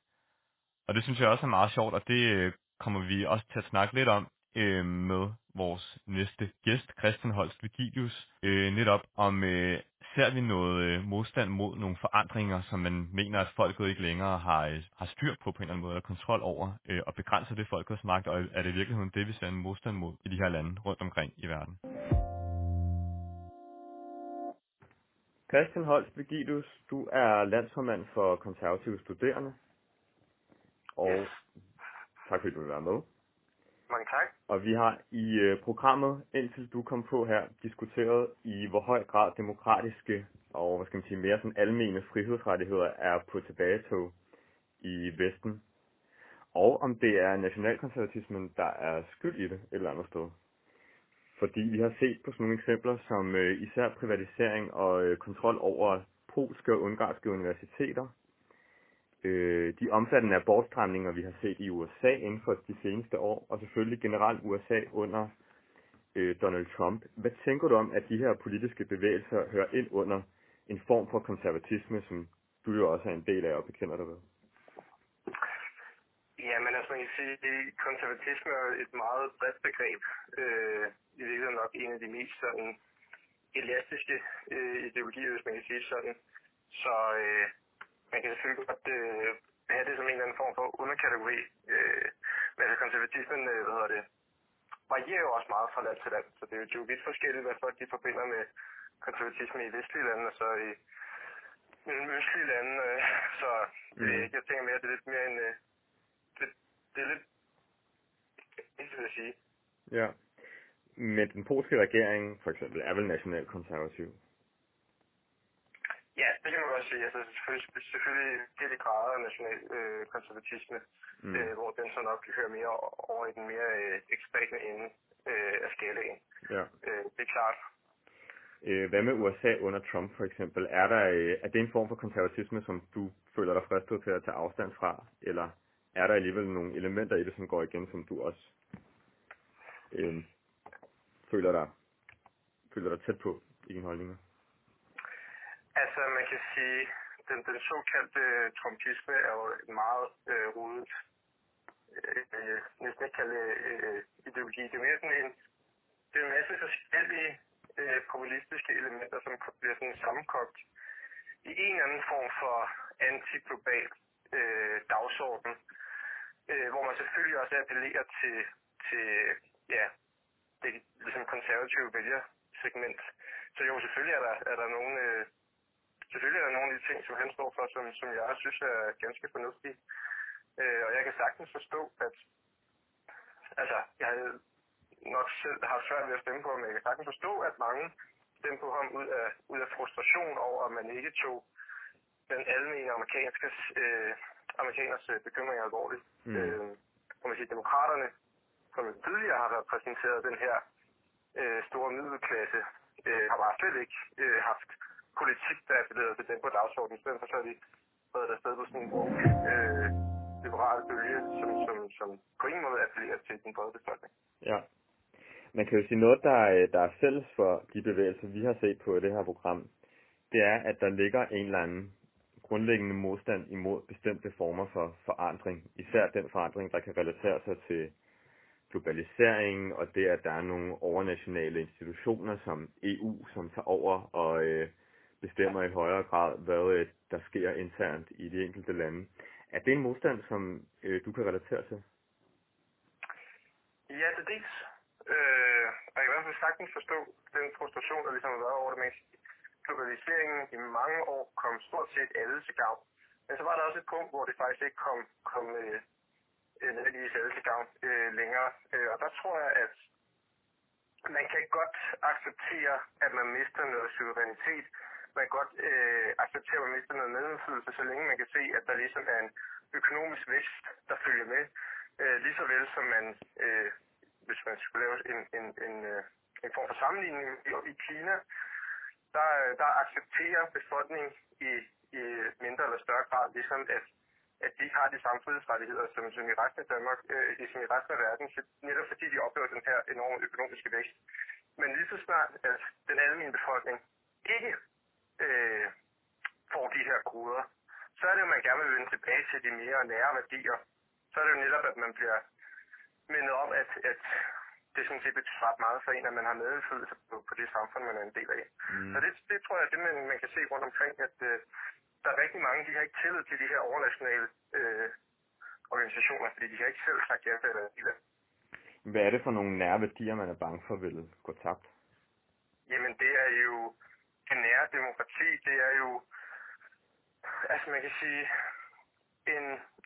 Og det synes jeg også er meget sjovt, og det øh, kommer vi også til at snakke lidt om øh, med vores næste gæst, Christian Holst Vigilius, øh, netop om øh, ser vi noget øh, modstand mod nogle forandringer, som man mener, at folket ikke længere har, øh, har styr på på en eller anden måde, eller kontrol over, øh, og begrænser det folkets magt, og er det i virkeligheden det, vi ser en modstand mod i de her lande rundt omkring i verden? Christian Holst Vigilius, du er landsformand for konservative studerende, og yes. tak fordi du vil være med. Mange tak. Og vi har i øh, programmet, indtil du kom på her, diskuteret i hvor høj grad demokratiske og hvad skal man sige, mere sådan almene frihedsrettigheder er på tilbagetog i Vesten. Og om det er nationalkonservatismen, der er skyld i det et eller andet sted. Fordi vi har set på sådan nogle eksempler som øh, især privatisering og øh, kontrol over polske og ungarske universiteter, øh, de omfattende abortstramninger, vi har set i USA inden for de seneste år, og selvfølgelig generelt USA under øh, Donald Trump. Hvad tænker du om, at de her politiske bevægelser hører ind under en form for konservatisme, som du jo også er en del af og bekender dig ved? Ja, men altså man kan sige, at konservatisme er et meget bredt begreb. Øh, I virkeligheden nok en af de mest sådan elastiske øh, ideologier, hvis man kan sige sådan. Så øh, man kan selvfølgelig godt øh, have det som en eller anden form for underkategori. Øh, men altså konservatismen, øh, hvad hedder det, varierer jo også meget fra land til land. Så det er jo vidt forskelligt, hvad folk de forbinder med konservatisme i vestlige lande, og så i mellem østlige lande. Øh, så mm. øh, jeg tænker mere, at det er lidt mere en... Øh, det, det er lidt... Det vil jeg sige. Ja. Men den polske regering, for eksempel, er vel nationalkonservativ? Ja, det kan man godt sige. Altså, selvfølgelig, selvfølgelig det de grader af national øh, konservatisme, mm. øh, hvor den så nok hører mere over i den mere øh, ekstreme ende øh, af skalaen. Ja. Øh, det er klart. Øh, hvad med USA under Trump for eksempel? Er, der, øh, er det en form for konservatisme, som du føler dig fristet til at tage afstand fra? Eller er der alligevel nogle elementer i det, som går igen, som du også øh, føler, dig, føler dig tæt på i dine holdninger? Altså, man kan sige, den, den såkaldte øh, trumpisme er jo et meget øh, rodet, øh, næsten ikke kalde øh, ideologi. Det er mere sådan en, det er en masse forskellige øh, populistiske elementer, som bliver sådan sammenkogt i en eller anden form for antiglobal øh, dagsorden, øh, hvor man selvfølgelig også appellerer til, til ja, det ligesom konservative vælgersegment. Så jo, selvfølgelig er der, er der nogle øh, selvfølgelig er der nogle af de ting, som han står for, som, som jeg synes er ganske fornuftige. Øh, og jeg kan sagtens forstå, at altså, jeg havde nok selv har svært ved at stemme på ham, men jeg kan sagtens forstå, at mange stemte på ham ud af, ud af frustration over, at man ikke tog den almindelige amerikanske, øh, amerikaners øh, bekymringer alvorligt. Mm. Øh, man sige, demokraterne, som tidligere har repræsenteret den her øh, store middelklasse, øh, har bare slet ikke øh, haft politik, der appellerede til den på dagsordenen. I stedet for så er de været afsted på sådan en øh, liberal bølge, som, som, som på ingen måde appellerer til den brede befolkning. Ja. Man kan jo sige noget, der, er, der er fælles for de bevægelser, vi har set på det her program, det er, at der ligger en eller anden grundlæggende modstand imod bestemte former for forandring. Især den forandring, der kan relatere sig til globaliseringen og det, at der er nogle overnationale institutioner som EU, som tager over og øh, bestemmer i højere grad, hvad øh, der sker internt i de enkelte lande. Er det en modstand, som øh, du kan relatere til? Ja, det dels. Øh, og jeg kan i hvert fald sagtens forstå den frustration, der ligesom har været over det med globaliseringen i mange år kom stort set alle til gavn. Men så var der også et punkt, hvor det faktisk ikke kom, kom øh, øh, nødvendigvis alle til gavn øh, længere. Øh, og der tror jeg, at man kan godt acceptere, at man mister noget suverænitet. Man kan godt øh, acceptere, at man mister noget medindflydelse, så længe man kan se, at der ligesom er en økonomisk vækst, der følger med. Øh, lige så vel som man, øh, hvis man skulle lave en, en, en, øh, en form for sammenligning i, i Kina, der, øh, der accepterer befolkningen i, i mindre eller større grad, ligesom at, at de har de samme frihedsrettigheder som, som i resten af Danmark, øh, som i resten af verden, netop fordi de oplever den her enorme økonomiske vækst. Men lige så snart, at den almindelige befolkning ikke øh, får de her koder, så er det jo, man gerne vil vende tilbage til de mere nære værdier. Så er det jo netop, at man bliver mindet om, at, at det sådan set betyder ret meget for en, at man har medindflydelse på, på det samfund, man er en del af. Mm. Så det, det tror jeg, det man, man kan se rundt omkring, at øh, der er rigtig mange, de har ikke tillid til de her overnationale øh, organisationer, fordi de har ikke selv sagt ja til det. Hvad er det for nogle nære værdier, man er bange for vil gå tabt? Jamen, det er jo det nære demokrati, det er jo, altså man kan sige, en,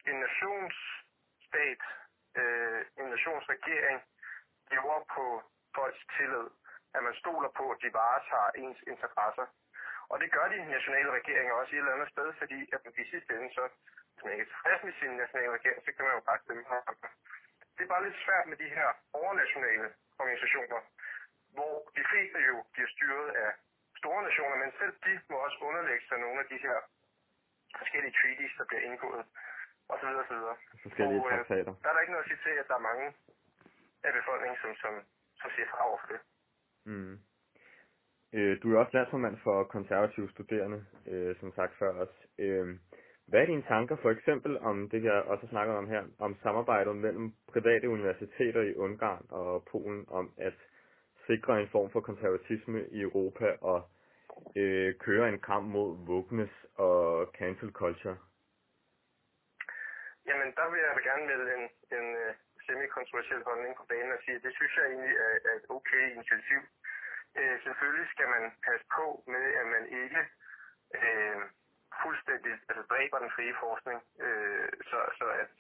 en nationsstat, øh, en nationsregering, lever på folks tillid, at man stoler på, at de varetager ens interesser. Og det gør de nationale regeringer også i et eller andet sted, fordi at i sidste ende, så hvis man ikke er tilfreds med sin nationale regering, så kan man jo bare stemme ham. Det er bare lidt svært med de her overnationale organisationer, hvor de fleste jo bliver styret af store nationer, men selv de må også underlægge sig nogle af de her forskellige treaties, der bliver indgået, osv. osv. Forskellige og, øh, traktater. Der er der ikke noget at sige til, at der er mange af befolkningen, som, som, som siger fra over for det. Mm. Øh, du er også landsformand for konservative studerende, øh, som sagt før os. Øh, hvad er dine tanker for eksempel om det, jeg også snakker om her, om samarbejdet mellem private universiteter i Ungarn og Polen om at sikre en form for konservatisme i Europa og øh, køre en kamp mod wokeness og cancel culture? Jamen, der vil jeg gerne melde en, en, øh, semi-kontroversiel holdning på banen og sige, at det synes jeg egentlig er, er et okay initiativ. Øh, selvfølgelig skal man passe på med, at man ikke øh, fuldstændig altså dræber den frie forskning, øh, så, så at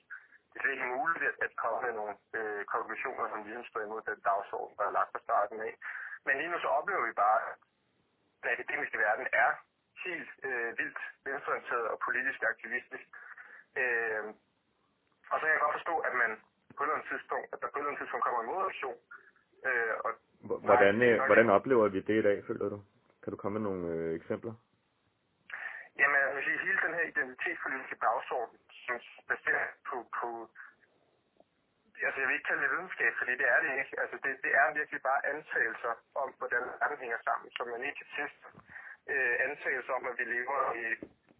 det er ikke muligt at, at komme med nogle øh, konklusioner, som ligesom står imod den dagsorden, der er lagt fra starten af. Men lige nu så oplever vi bare, at den akademiske verden er helt øh, vildt venstreorienteret og politisk aktivistisk. Øh, og så kan jeg godt forstå, at man på et eller andet tidspunkt, at der på et eller andet tidspunkt kommer en modreaktion. Øh, og hvordan, nej, øh, hvordan oplever vi det i dag, føler du? Kan du komme med nogle øh, eksempler? Jamen, jeg vil sige, hele den her identitetspolitiske dagsorden, som baserer på, på altså jeg vil ikke kalde det videnskab, fordi det er det ikke. Altså det, det er virkelig bare antagelser om, hvordan verden hænger sammen, som man ikke kan teste. Øh, antagelser om, at vi lever i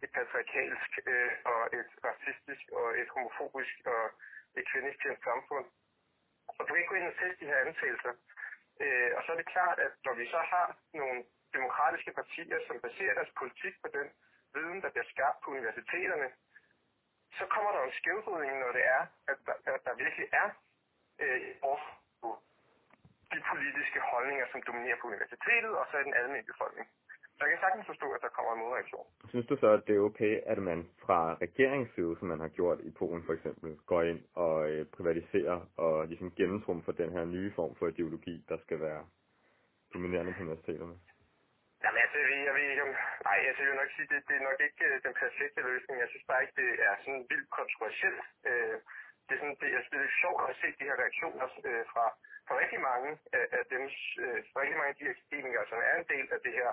et patriarkalsk øh, og et racistisk og et homofobisk og et kvindestjent samfund. Og du kan ikke gå ind og sætte de her antagelser. Øh, og så er det klart, at når vi så har nogle demokratiske partier, som baserer deres politik på den viden, der bliver skabt på universiteterne, så kommer der en skævvridning, når det er, at der, at der virkelig er øh, de politiske holdninger, som dominerer på universitetet, og så er den almindelige befolkning. Jeg kan sagtens forstå, at der kommer en modreaktion. Synes du så, at det er okay, at man fra regeringsside, som man har gjort i Polen for eksempel, går ind og øh, privatiserer og ligesom gennemtrumfer den her nye form for ideologi, der skal være dominerende på universiteterne? Jamen altså, jeg ved ikke om... Nej, altså, jeg vil nok sige, det, det er nok ikke øh, den perfekte løsning. Jeg synes bare ikke, det er sådan vildt kontroversielt. Øh, det er sådan, det, jeg synes, det er sjovt at se de her reaktioner øh, fra, fra rigtig mange af, af dem, øh, fra rigtig mange af de akademikere, som er en del af det her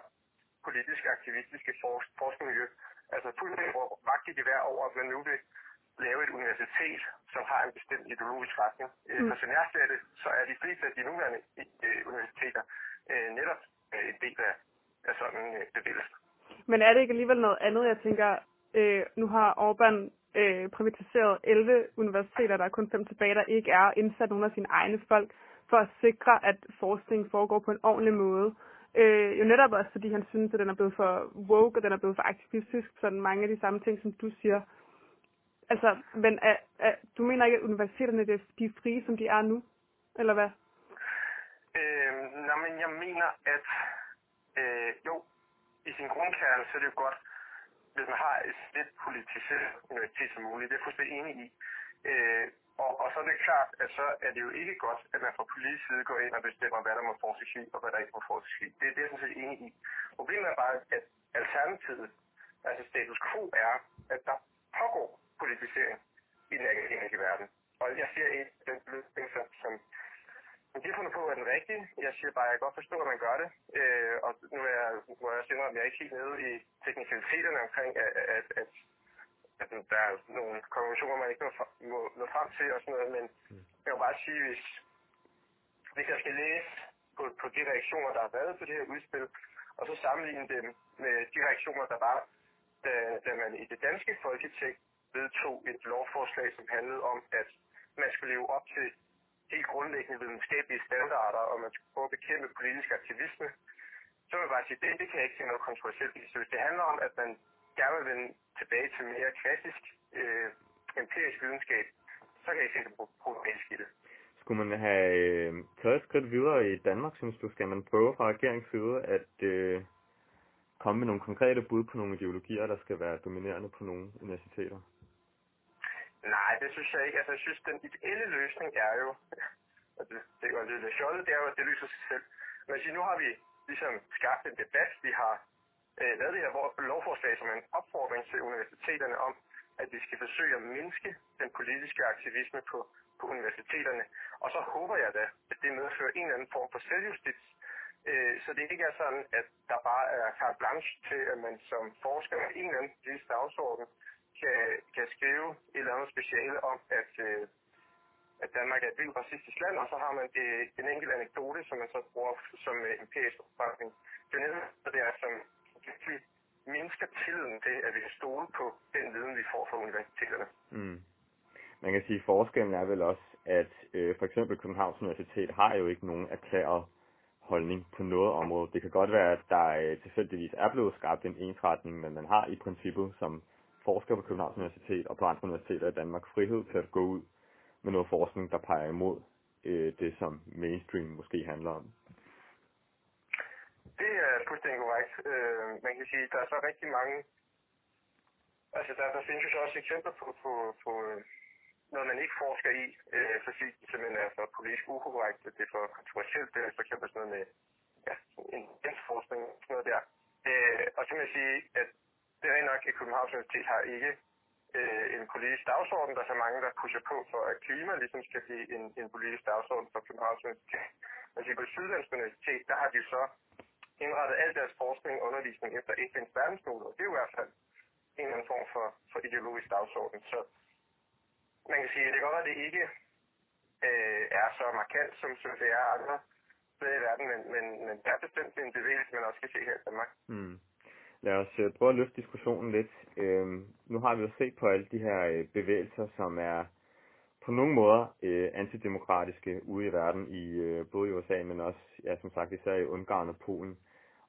politiske, aktivistiske forskningsmiljø. Altså fuldstændig vagt i hver over, at man nu vil lave et universitet, som har en bestemt ideologisk retning. Øh, mm. For som jeg ser det, så er de fleste af de nuværende øh, universiteter øh, netop øh, en del af, af sådan en øh, bevægelse. Men er det ikke alligevel noget andet? Jeg tænker, øh, nu har Orbán øh, privatiseret 11 universiteter, der er kun fem tilbage, der ikke er indsat nogle af sine egne folk, for at sikre, at forskning foregår på en ordentlig måde. Øh, jo netop også, fordi han synes, at den er blevet for woke, og den er blevet for aktivistisk, sådan mange af de samme ting, som du siger. Altså, men er, er, du mener ikke, at universiteterne det er, de er frie, som de er nu? Eller hvad? Øh, nej, men jeg mener, at øh, jo, i sin grundkerne, så er det jo godt, hvis man har et lidt politiseret universitet som muligt. Det er jeg fuldstændig enig i. Øh, Og, og så er det klart, at så er det jo ikke godt, at man fra politisk side går ind og bestemmer, hvad der må forskes i, og hvad der ikke må forskes i. Det, det er jeg sådan set enig i. Problemet er bare, at alternativet, altså status quo, er, at der pågår politisering i den akademiske verden. Og jeg ser ikke den løsning, som, som men de har fundet på, at den rigtige. Jeg siger bare, at jeg kan godt forstå, at man gør det. Øh, og nu er jeg, må jeg sige, at jeg er ikke helt nede i teknikaliteterne omkring, at, at, at, at der er nogle konventioner, man ikke må nå frem til og sådan noget. Men jeg vil bare sige, hvis, hvis jeg skal læse på, på de reaktioner, der har været på det her udspil, og så sammenligne dem med de reaktioner, der var, da, da man i det danske folketing vedtog et lovforslag, som handlede om, at man skulle leve op til helt grundlæggende videnskabelige standarder, og man skulle prøve at bekæmpe politisk aktivisme, så vil jeg bare sige, det, det kan jeg ikke se noget kontroversielt i. Så hvis det handler om, at man gerne vil vende tilbage til mere klassisk øh, empirisk videnskab, så kan jeg se det problematisk i det. Skulle man have øh, taget et skridt videre i Danmark, synes du? Skal man prøve fra regeringens side at øh, komme med nogle konkrete bud på nogle ideologier, der skal være dominerende på nogle universiteter? Nej, det synes jeg ikke. Altså, jeg synes, den ideelle løsning er jo, og det, det er jo lidt fjollet, det er jo, at det løser sig selv. Men nu har vi ligesom skabt en debat. Vi har øh, lavet det her lovforslag som en opfordring til universiteterne om, at vi skal forsøge at mindske den politiske aktivisme på, på universiteterne. Og så håber jeg da, at det medfører en eller anden form for selvjustits, øh, så det ikke er sådan, at der bare er carte blanche til, at man som forsker med en eller anden politisk dagsorden kan, kan skrive et eller andet speciale om, at, øh, at Danmark er et vildt racistisk land, og så har man det, en enkelt anekdote, som man så bruger som øh, empirisk opbakning. Det er netop det er, som virkelig mindsker tilliden til, at vi kan stole på den viden, vi får fra universiteterne. Mm. Man kan sige, at forskellen er vel også, at øh, for eksempel Københavns Universitet har jo ikke nogen erklæret holdning på noget område. Det kan godt være, at der øh, tilfældigvis er blevet skabt en ensretning, men man har i princippet som forsker på Københavns Universitet og på andre universiteter i Danmark frihed til at gå ud med noget forskning, der peger imod øh, det, som mainstream måske handler om. Det er fuldstændig korrekt. Øh, man kan sige, at der er så rigtig mange... Altså, der, der findes jo så også eksempler på, på, på øh, noget, man ikke forsker i, øh, fordi det simpelthen er for politisk ukorrekt, det er for kontroversielt, det er for eksempel sådan noget med ja, en og sådan noget der. Øh, og så vil jeg sige, at det er nok, at Københavns Universitet har ikke øh, en politisk dagsorden. Der er så mange, der pusher på for, at klima ligesom skal blive en, en politisk dagsorden for Københavns Universitet. Men på Sydlands Universitet, der har de så indrettet al deres forskning og undervisning efter FN's verdensmål, og det er jo i hvert fald en eller anden form for, for ideologisk dagsorden. Så man kan sige, at det godt at det ikke øh, er så markant, som, som det er andre steder i verden, men, men, men der er bestemt en bevægelse, man også kan se her i Danmark. Mm. Lad os øh, prøve at løfte diskussionen lidt. Øhm, nu har vi jo set på alle de her øh, bevægelser, som er på nogle måder øh, antidemokratiske ude i verden, i øh, både i USA, men også, ja, som sagt, især i Ungarn og Polen,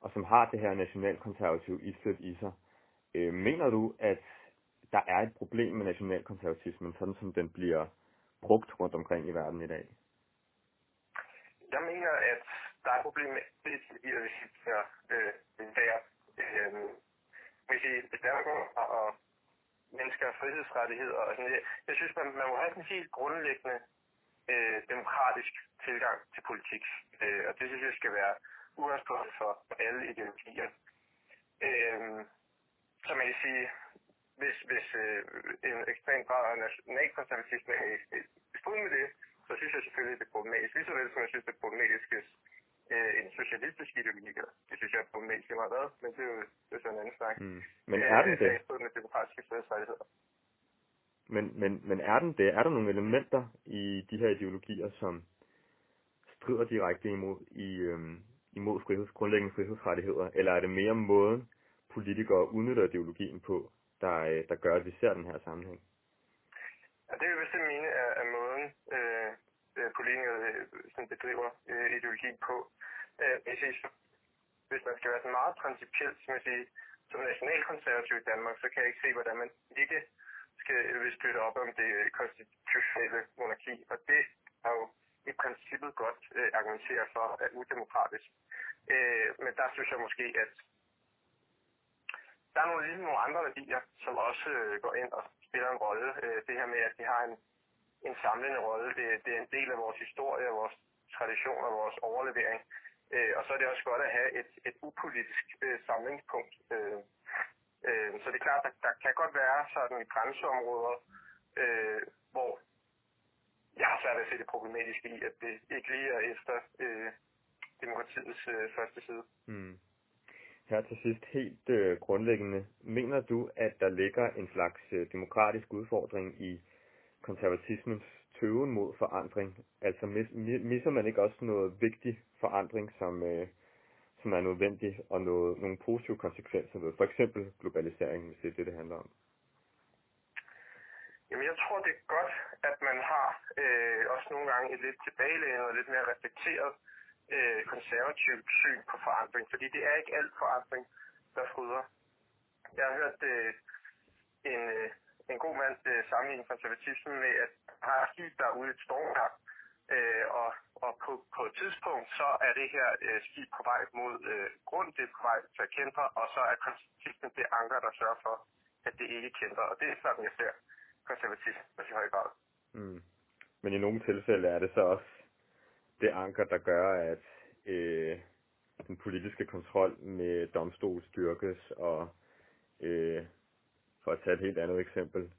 og som har det her nationalkonservative islet i sig. Øh, mener du, at der er et problem med nationalkonservatismen, sådan som den bliver brugt rundt omkring i verden i dag? Jeg mener, at der er et problem med det, at vi siger, øh, der øh, hvis, I, hvis og, mennesker og frihedsrettigheder og sådan noget. Jeg synes, man, man må have en helt grundlæggende øh, demokratisk tilgang til politik. Øh, og det synes jeg skal være udgangspunkt for alle ideologier. Øh, så man kan sige, hvis, hvis øh, en ekstrem grad af nationalkonservatisme er i strid med det, så synes jeg selvfølgelig, det er problematisk. Ligeså vel som jeg synes, det er problematisk, hvis øh, en socialistisk ideologi. Det synes jeg er problematisk meget hvad, men det er jo det er sådan en anden snak. Mm. Men er den det? Det med demokratiske frihedsrettigheder. Men, men, men er den det? Er der nogle elementer i de her ideologier, som strider direkte imod, i, øhm, imod friheds, grundlæggende frihedsrettigheder, eller er det mere måden, politikere udnytter ideologien på, der, øh, der gør, at vi ser den her sammenhæng? Ja, det vil jeg bestemt mene er, er måden, øh, øh politikere øh, bedriver øh, ideologi på. Øh, hvis, I, hvis man skal være sådan meget principielt, som jeg siger, som nationalkonservativ i Danmark, så kan jeg ikke se, hvordan man ikke skal øh, vil støtte op om det konstitutionelle monarki. Og det er jo i princippet godt øh, argumentere for er udemokratisk. Øh, men der synes jeg måske, at der er nogle, lige nogle andre værdier, som også øh, går ind og spiller en rolle. Øh, det her med, at de har en en samlende rolle. Det, det er en del af vores historie, vores tradition og vores overlevering. Øh, og så er det også godt at have et, et upolitisk øh, samlingspunkt. Øh, øh, så det er klart, at der, der kan godt være sådan grænseområder, øh, hvor jeg har svært at se det problematiske i, at det ikke lige er efter øh, demokratiets øh, første side. Mm. Her til sidst helt øh, grundlæggende. Mener du, at der ligger en slags øh, demokratisk udfordring i konservatismens tøven mod forandring? Altså mis, misser man ikke også noget vigtig forandring, som, øh, som er nødvendig, og noget, nogle positive konsekvenser ved for eksempel globaliseringen, hvis det er det, det handler om? Jamen, jeg tror, det er godt, at man har øh, også nogle gange et lidt tilbagelænet og lidt mere reflekteret øh, konservativt syn på forandring, fordi det er ikke alt forandring, der fryder. Jeg har hørt øh, en, øh, en god mand øh, sammenligne konservatismen med, at har et skib, der er ude i et stormkamp, øh, og, og på, på et tidspunkt, så er det her øh, skib på vej mod øh, grund, det er på vej til at kæmpe, og så er konservatismen det anker, der sørger for, at det ikke kæmper. Og det er sådan, jeg ser konservatisme i høj grad. Mm. Men i nogle tilfælde er det så også det anker, der gør, at øh, den politiske kontrol med domstol styrkes, og øh, for at tage et helt andet eksempel,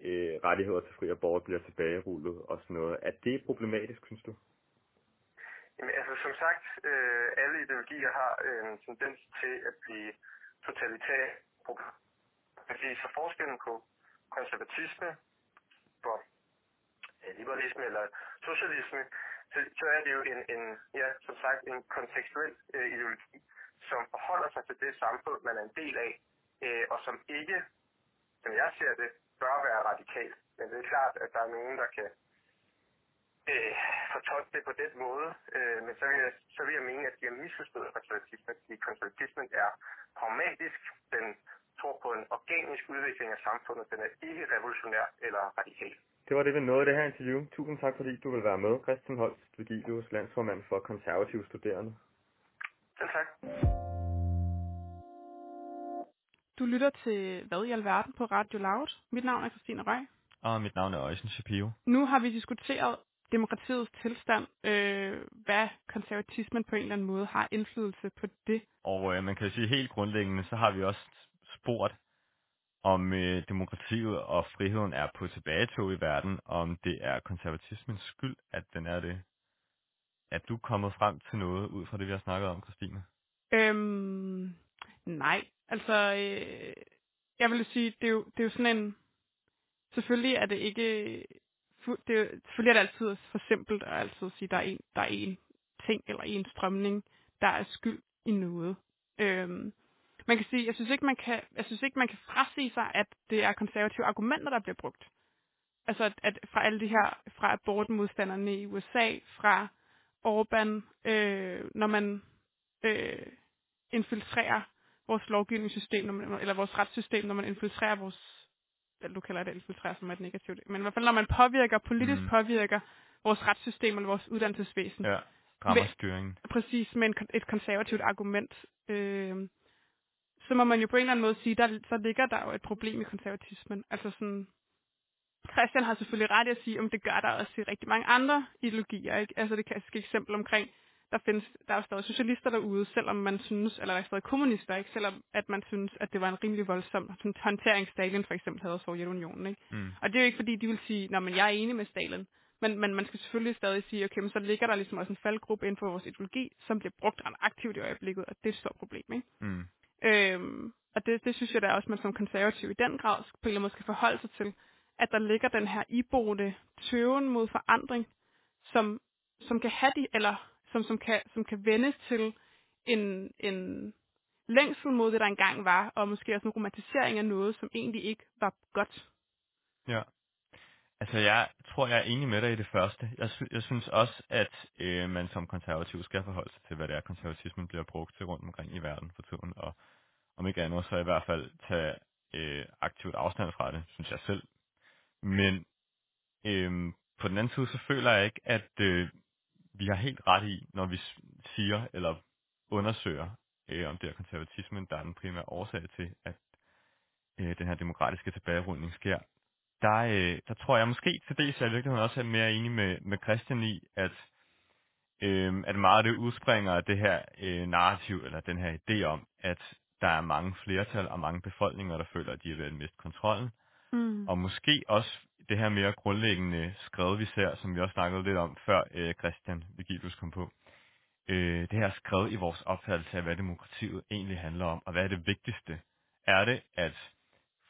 øh, rettigheder til fri abort bliver tilbagerullet og sådan noget. Er det problematisk, synes du? Jamen, altså som sagt, øh, alle ideologier har en tendens til at blive totalitære. Så forskellen på konservatisme, for liberalisme eller socialisme, så, så er det jo en, en ja, som sagt, en kontekstuel øh, ideologi, som forholder sig til det samfund, man er en del af, øh, og som ikke, som jeg ser det, bør være radikal. Men det er klart, at der er nogen, der kan øh, fortolke det på den måde. Øh, men så vil, jeg, så vil jeg mene, at de har misforstået konservatismen, fordi konservatismen er pragmatisk. Den tror på en organisk udvikling af samfundet. Den er ikke revolutionær eller radikal. Det var det, vi nåede det her interview. Tusind tak, fordi du vil være med, Christian Holst, Vigilius, landsformand for konservative studerende. Selv tak. Du lytter til Hvad i alverden på Radio Loud. Mit navn er Christine Røg. Og mit navn er Øjsen Shapiro. Nu har vi diskuteret demokratiets tilstand, øh, hvad konservatismen på en eller anden måde har indflydelse på det. Og øh, man kan sige helt grundlæggende, så har vi også spurgt, om øh, demokratiet og friheden er på tilbagetog i verden, om det er konservatismens skyld, at den er det. Er du kommet frem til noget ud fra det, vi har snakket om, Christine? Øhm, nej, altså, øh, jeg vil sige, det er, jo, det er jo sådan en, selvfølgelig er det ikke, det er, selvfølgelig er det altid for simpelt at altid sige, der er en, der er en ting eller en strømning, der er skyld i noget. Øhm, man kan sige, jeg synes ikke, man kan, jeg synes ikke, man kan frasige sig, at det er konservative argumenter, der bliver brugt. Altså, at, at fra alle de her, fra abortmodstanderne i USA, fra Orbán, øh, når man øh, infiltrerer vores lovgivningssystem, når man, eller vores retssystem, når man infiltrerer vores, eller du kalder det infiltrerer som et negativt, men i hvert fald når man påvirker, politisk mm. påvirker vores retssystem eller vores uddannelsesvæsen. Ja, strammerstyringen. Præcis, med en, et konservativt argument. Øh, så må man jo på en eller anden måde sige, der, så ligger der jo et problem i konservatismen. Altså sådan, Christian har selvfølgelig ret i at sige, om det gør der også i rigtig mange andre ideologier. Ikke? Altså det klassiske eksempel omkring, der findes, der er jo stadig socialister derude, selvom man synes, eller der er stadig kommunister, ikke? selvom at man synes, at det var en rimelig voldsom sådan, håndtering, Stalin for eksempel havde Sovjetunionen. Ikke? Mm. Og det er jo ikke fordi, de vil sige, at jeg er enig med Stalin. Men, men man skal selvfølgelig stadig sige, okay, men så ligger der ligesom også en faldgruppe inden for vores ideologi, som bliver brugt ret aktivt i øjeblikket, og det er et stort problem. Ikke? Mm. Øhm, og det, det synes jeg da også, man som konservativ i den grad på en eller anden måde skal forholde sig til, at der ligger den her iboende tøven mod forandring, som, som kan have de, eller som, som, kan, som kan vendes til en, en længsel mod det, der engang var, og måske også en romantisering af noget, som egentlig ikke var godt. Ja. Altså, jeg tror, jeg er enig med dig i det første. Jeg, sy- jeg synes også, at øh, man som konservativ skal forholde sig til, hvad det er, konservatismen bliver brugt til rundt omkring i verden for tiden, og om ikke andet, så i hvert fald tage øh, aktivt afstand fra det, synes jeg selv. Men øh, på den anden side, så føler jeg ikke, at øh, vi har helt ret i, når vi siger eller undersøger, øh, om det er konservatismen, der er den primære årsag til, at øh, den her demokratiske tilbagerundning sker. der, øh, der tror jeg måske til dels, at jeg i virkeligheden også er mere enig med, med Christian i, at, øh, at meget af det udspringer af det her øh, narrativ, eller den her idé om, at der er mange flertal og mange befolkninger, der føler, at de er ved at miste kontrollen. Mm. Og måske også det her mere grundlæggende skrevet, vi ser, som vi også snakkede lidt om før øh, Christian Vigilus kom på. Øh, det her skrevet i vores opfattelse af, hvad demokratiet egentlig handler om, og hvad er det vigtigste? Er det, at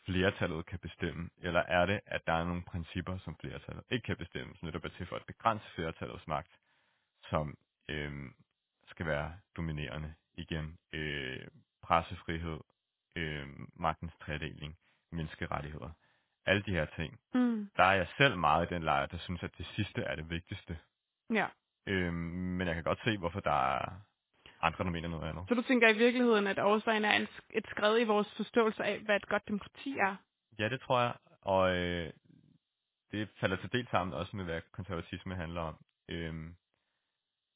flertallet kan bestemme, eller er det, at der er nogle principper, som flertallet ikke kan bestemme, som netop er til for at begrænse flertallets magt, som øh, skal være dominerende igen. Øh, pressefrihed, øh, magtens tredeling, menneskerettigheder. Alle de her ting. Mm. Der er jeg selv meget i den lejr, der synes, at det sidste er det vigtigste. Ja. Øh, men jeg kan godt se, hvorfor der er andre, der mener noget andet. Så du tænker i virkeligheden, at årsagen er en, et skred i vores forståelse af, hvad et godt demokrati er? Ja, det tror jeg. Og øh, det falder til del sammen også med, hvad konservatisme handler om. Øhm,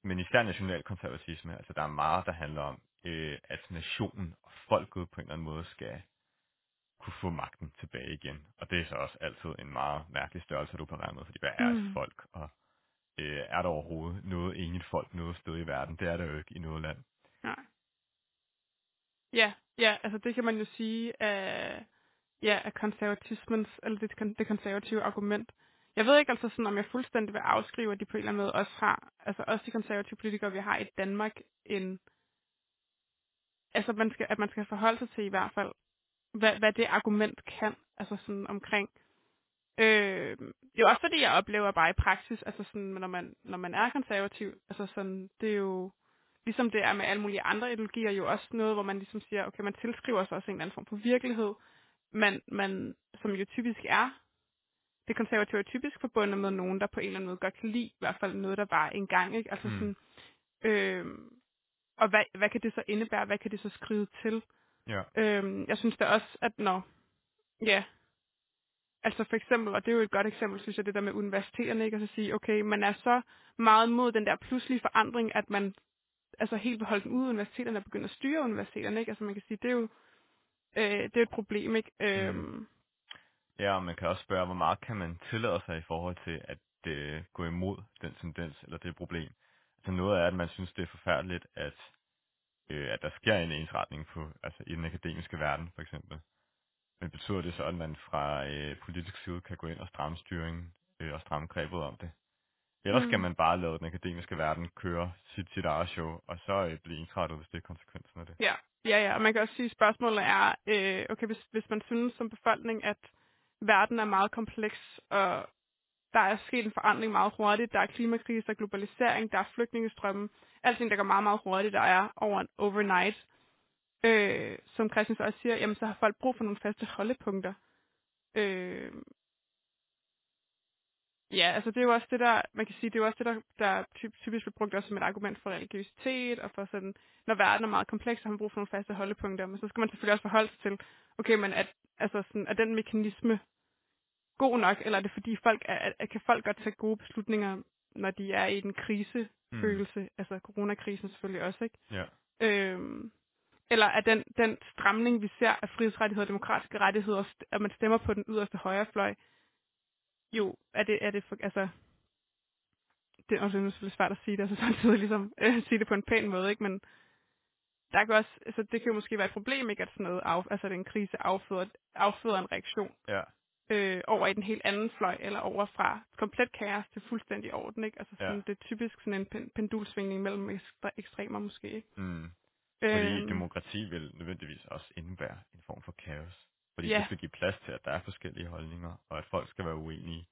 men især nationalkonservatisme, altså der er meget, der handler om, øh, at nationen og folket på en eller anden måde skal kunne få magten tilbage igen. Og det er så også altid en meget mærkelig størrelse at operere med, fordi hvad er et Mm. folk, og øh, er der overhovedet noget enigt folk noget sted i verden? Det er der jo ikke i noget land. Nej. Ja, ja, altså det kan man jo sige af, ja, af konservatismens, eller det, kon- det konservative argument. Jeg ved ikke altså sådan, om jeg fuldstændig vil afskrive, at de på en eller anden måde også har, altså også de konservative politikere, vi har i Danmark, en, altså man skal, at man skal forholde sig til i hvert fald, hvad, hvad det argument kan, altså sådan omkring. Øh, det er jo også fordi, jeg oplever bare i praksis, altså sådan, når man, når man er konservativ, altså sådan, det er jo, ligesom det er med alle mulige andre ideologier, jo også noget, hvor man ligesom siger, okay, man tilskriver sig også en eller anden form for virkelighed, men man, som jo typisk er, det konservative er typisk forbundet med nogen, der på en eller anden måde godt kan lide, i hvert fald noget, der var engang, ikke? Altså Mm. sådan, øh, og hvad, hvad kan det så indebære? Hvad kan det så skrive til? Ja. Øhm, jeg synes da også, at når, ja, altså for eksempel, og det er jo et godt eksempel, synes jeg, det der med universiteterne, ikke? Altså at sige, okay, man er så meget mod den der pludselige forandring, at man altså helt vil holde den ude af universiteterne og begynde at styre universiteterne, ikke? Altså man kan sige, det er jo, øh, det er et problem, ikke? Øhm, Ja, og man kan også spørge, hvor meget kan man tillade sig i forhold til at øh, gå imod den tendens eller det problem. Altså noget er, at man synes, det er forfærdeligt, at, øh, at der sker en ensretning på, altså i den akademiske verden for eksempel. Men betyder det så, at man fra øh, politisk side kan gå ind og stramme styringen øh, og stramme grebet om det? Ellers Mm. skal man bare lade den akademiske verden køre sit, sit eget show, og så øh, blive ensrettet, hvis det er konsekvensen af det. Ja, ja, ja. Og man kan også sige, at spørgsmålet er, øh, okay, hvis, hvis man synes som befolkning, at verden er meget kompleks, og der er sket en forandring meget hurtigt, der er klimakrise, der er globalisering, der er flygtningestrømme, alting, der går meget, meget hurtigt, der er over en overnight. Øh, som Christian så også siger, jamen så har folk brug for nogle faste holdepunkter. Øh, Ja, altså det er jo også det der, man kan sige, det er jo også det, der, der typisk bliver brugt også som et argument for religiøsitet, og for sådan, når verden er meget kompleks, så har man brug for nogle faste holdepunkter, men så skal man selvfølgelig også forholde sig til, okay, men at, altså sådan, at den mekanisme god nok, eller er det fordi folk er, er, kan folk godt tage gode beslutninger, når de er i den krisefølelse, mm. altså coronakrisen selvfølgelig også, ikke? Ja. Øhm, eller er den, den stramning, vi ser af frihedsrettigheder og demokratiske rettigheder, at man stemmer på den yderste højrefløj, jo, er det, er det for, altså, det er også selvfølgelig svært at sige det, og så [laughs] samtidig ligesom øh, sige det på en pæn måde, ikke? Men der kan også, altså det kan jo måske være et problem, ikke? At sådan noget, af, altså at en krise afføder, afføder en reaktion Ja. Øh, over i den helt anden fløj, eller over fra komplet kaos til fuldstændig orden, ikke? Altså sådan, Ja. det er typisk sådan en pen, pendulsvingning mellem ekstre, ekstremer måske, ikke? Mm. Fordi Øhm, demokrati vil nødvendigvis også indebære en form for kaos. Fordi Ja. det skal give plads til, at der er forskellige holdninger, og at folk skal være uenige,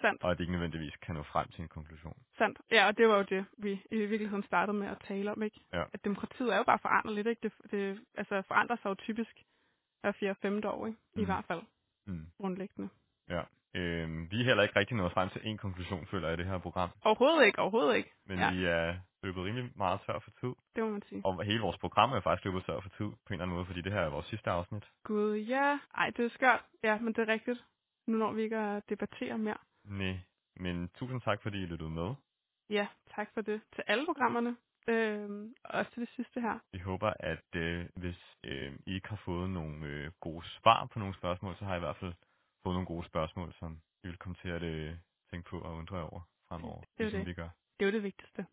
Sandt, og at de ikke nødvendigvis kan nå frem til en konklusion. sandt. Ja, og det var jo det, vi i virkeligheden startede med at tale om, ikke? Ja. At demokratiet er jo bare foranderligt, ikke? Det, det altså forandrer sig jo typisk hver fjerde femte år, ikke? I Mm. hvert fald Mm. grundlæggende. Ja. Øhm, vi er heller ikke rigtig nået frem til en konklusion, føler jeg, i det her program. Overhovedet ikke, overhovedet ikke. Men ja, vi er løbet rimelig meget tør for tid. det må man sige. Og hele vores program er faktisk løbet tør for tid, på en eller anden måde, fordi det her er vores sidste afsnit. Gud, ja. Ej, det er skørt. Ja, men det er rigtigt. Nu når vi ikke at debattere mere. Nej, men tusind tak, fordi I lyttede med. Ja, tak for det. Til alle programmerne. Og også til det sidste her. Vi håber, at øh, hvis øh, I ikke har fået nogle øh, gode svar på nogle spørgsmål, så har I i hvert fald fået nogle gode spørgsmål, som vi vil komme til at øh, tænke på og undre over fremover, Det er ligesom det. vi gør. Det er jo det vigtigste.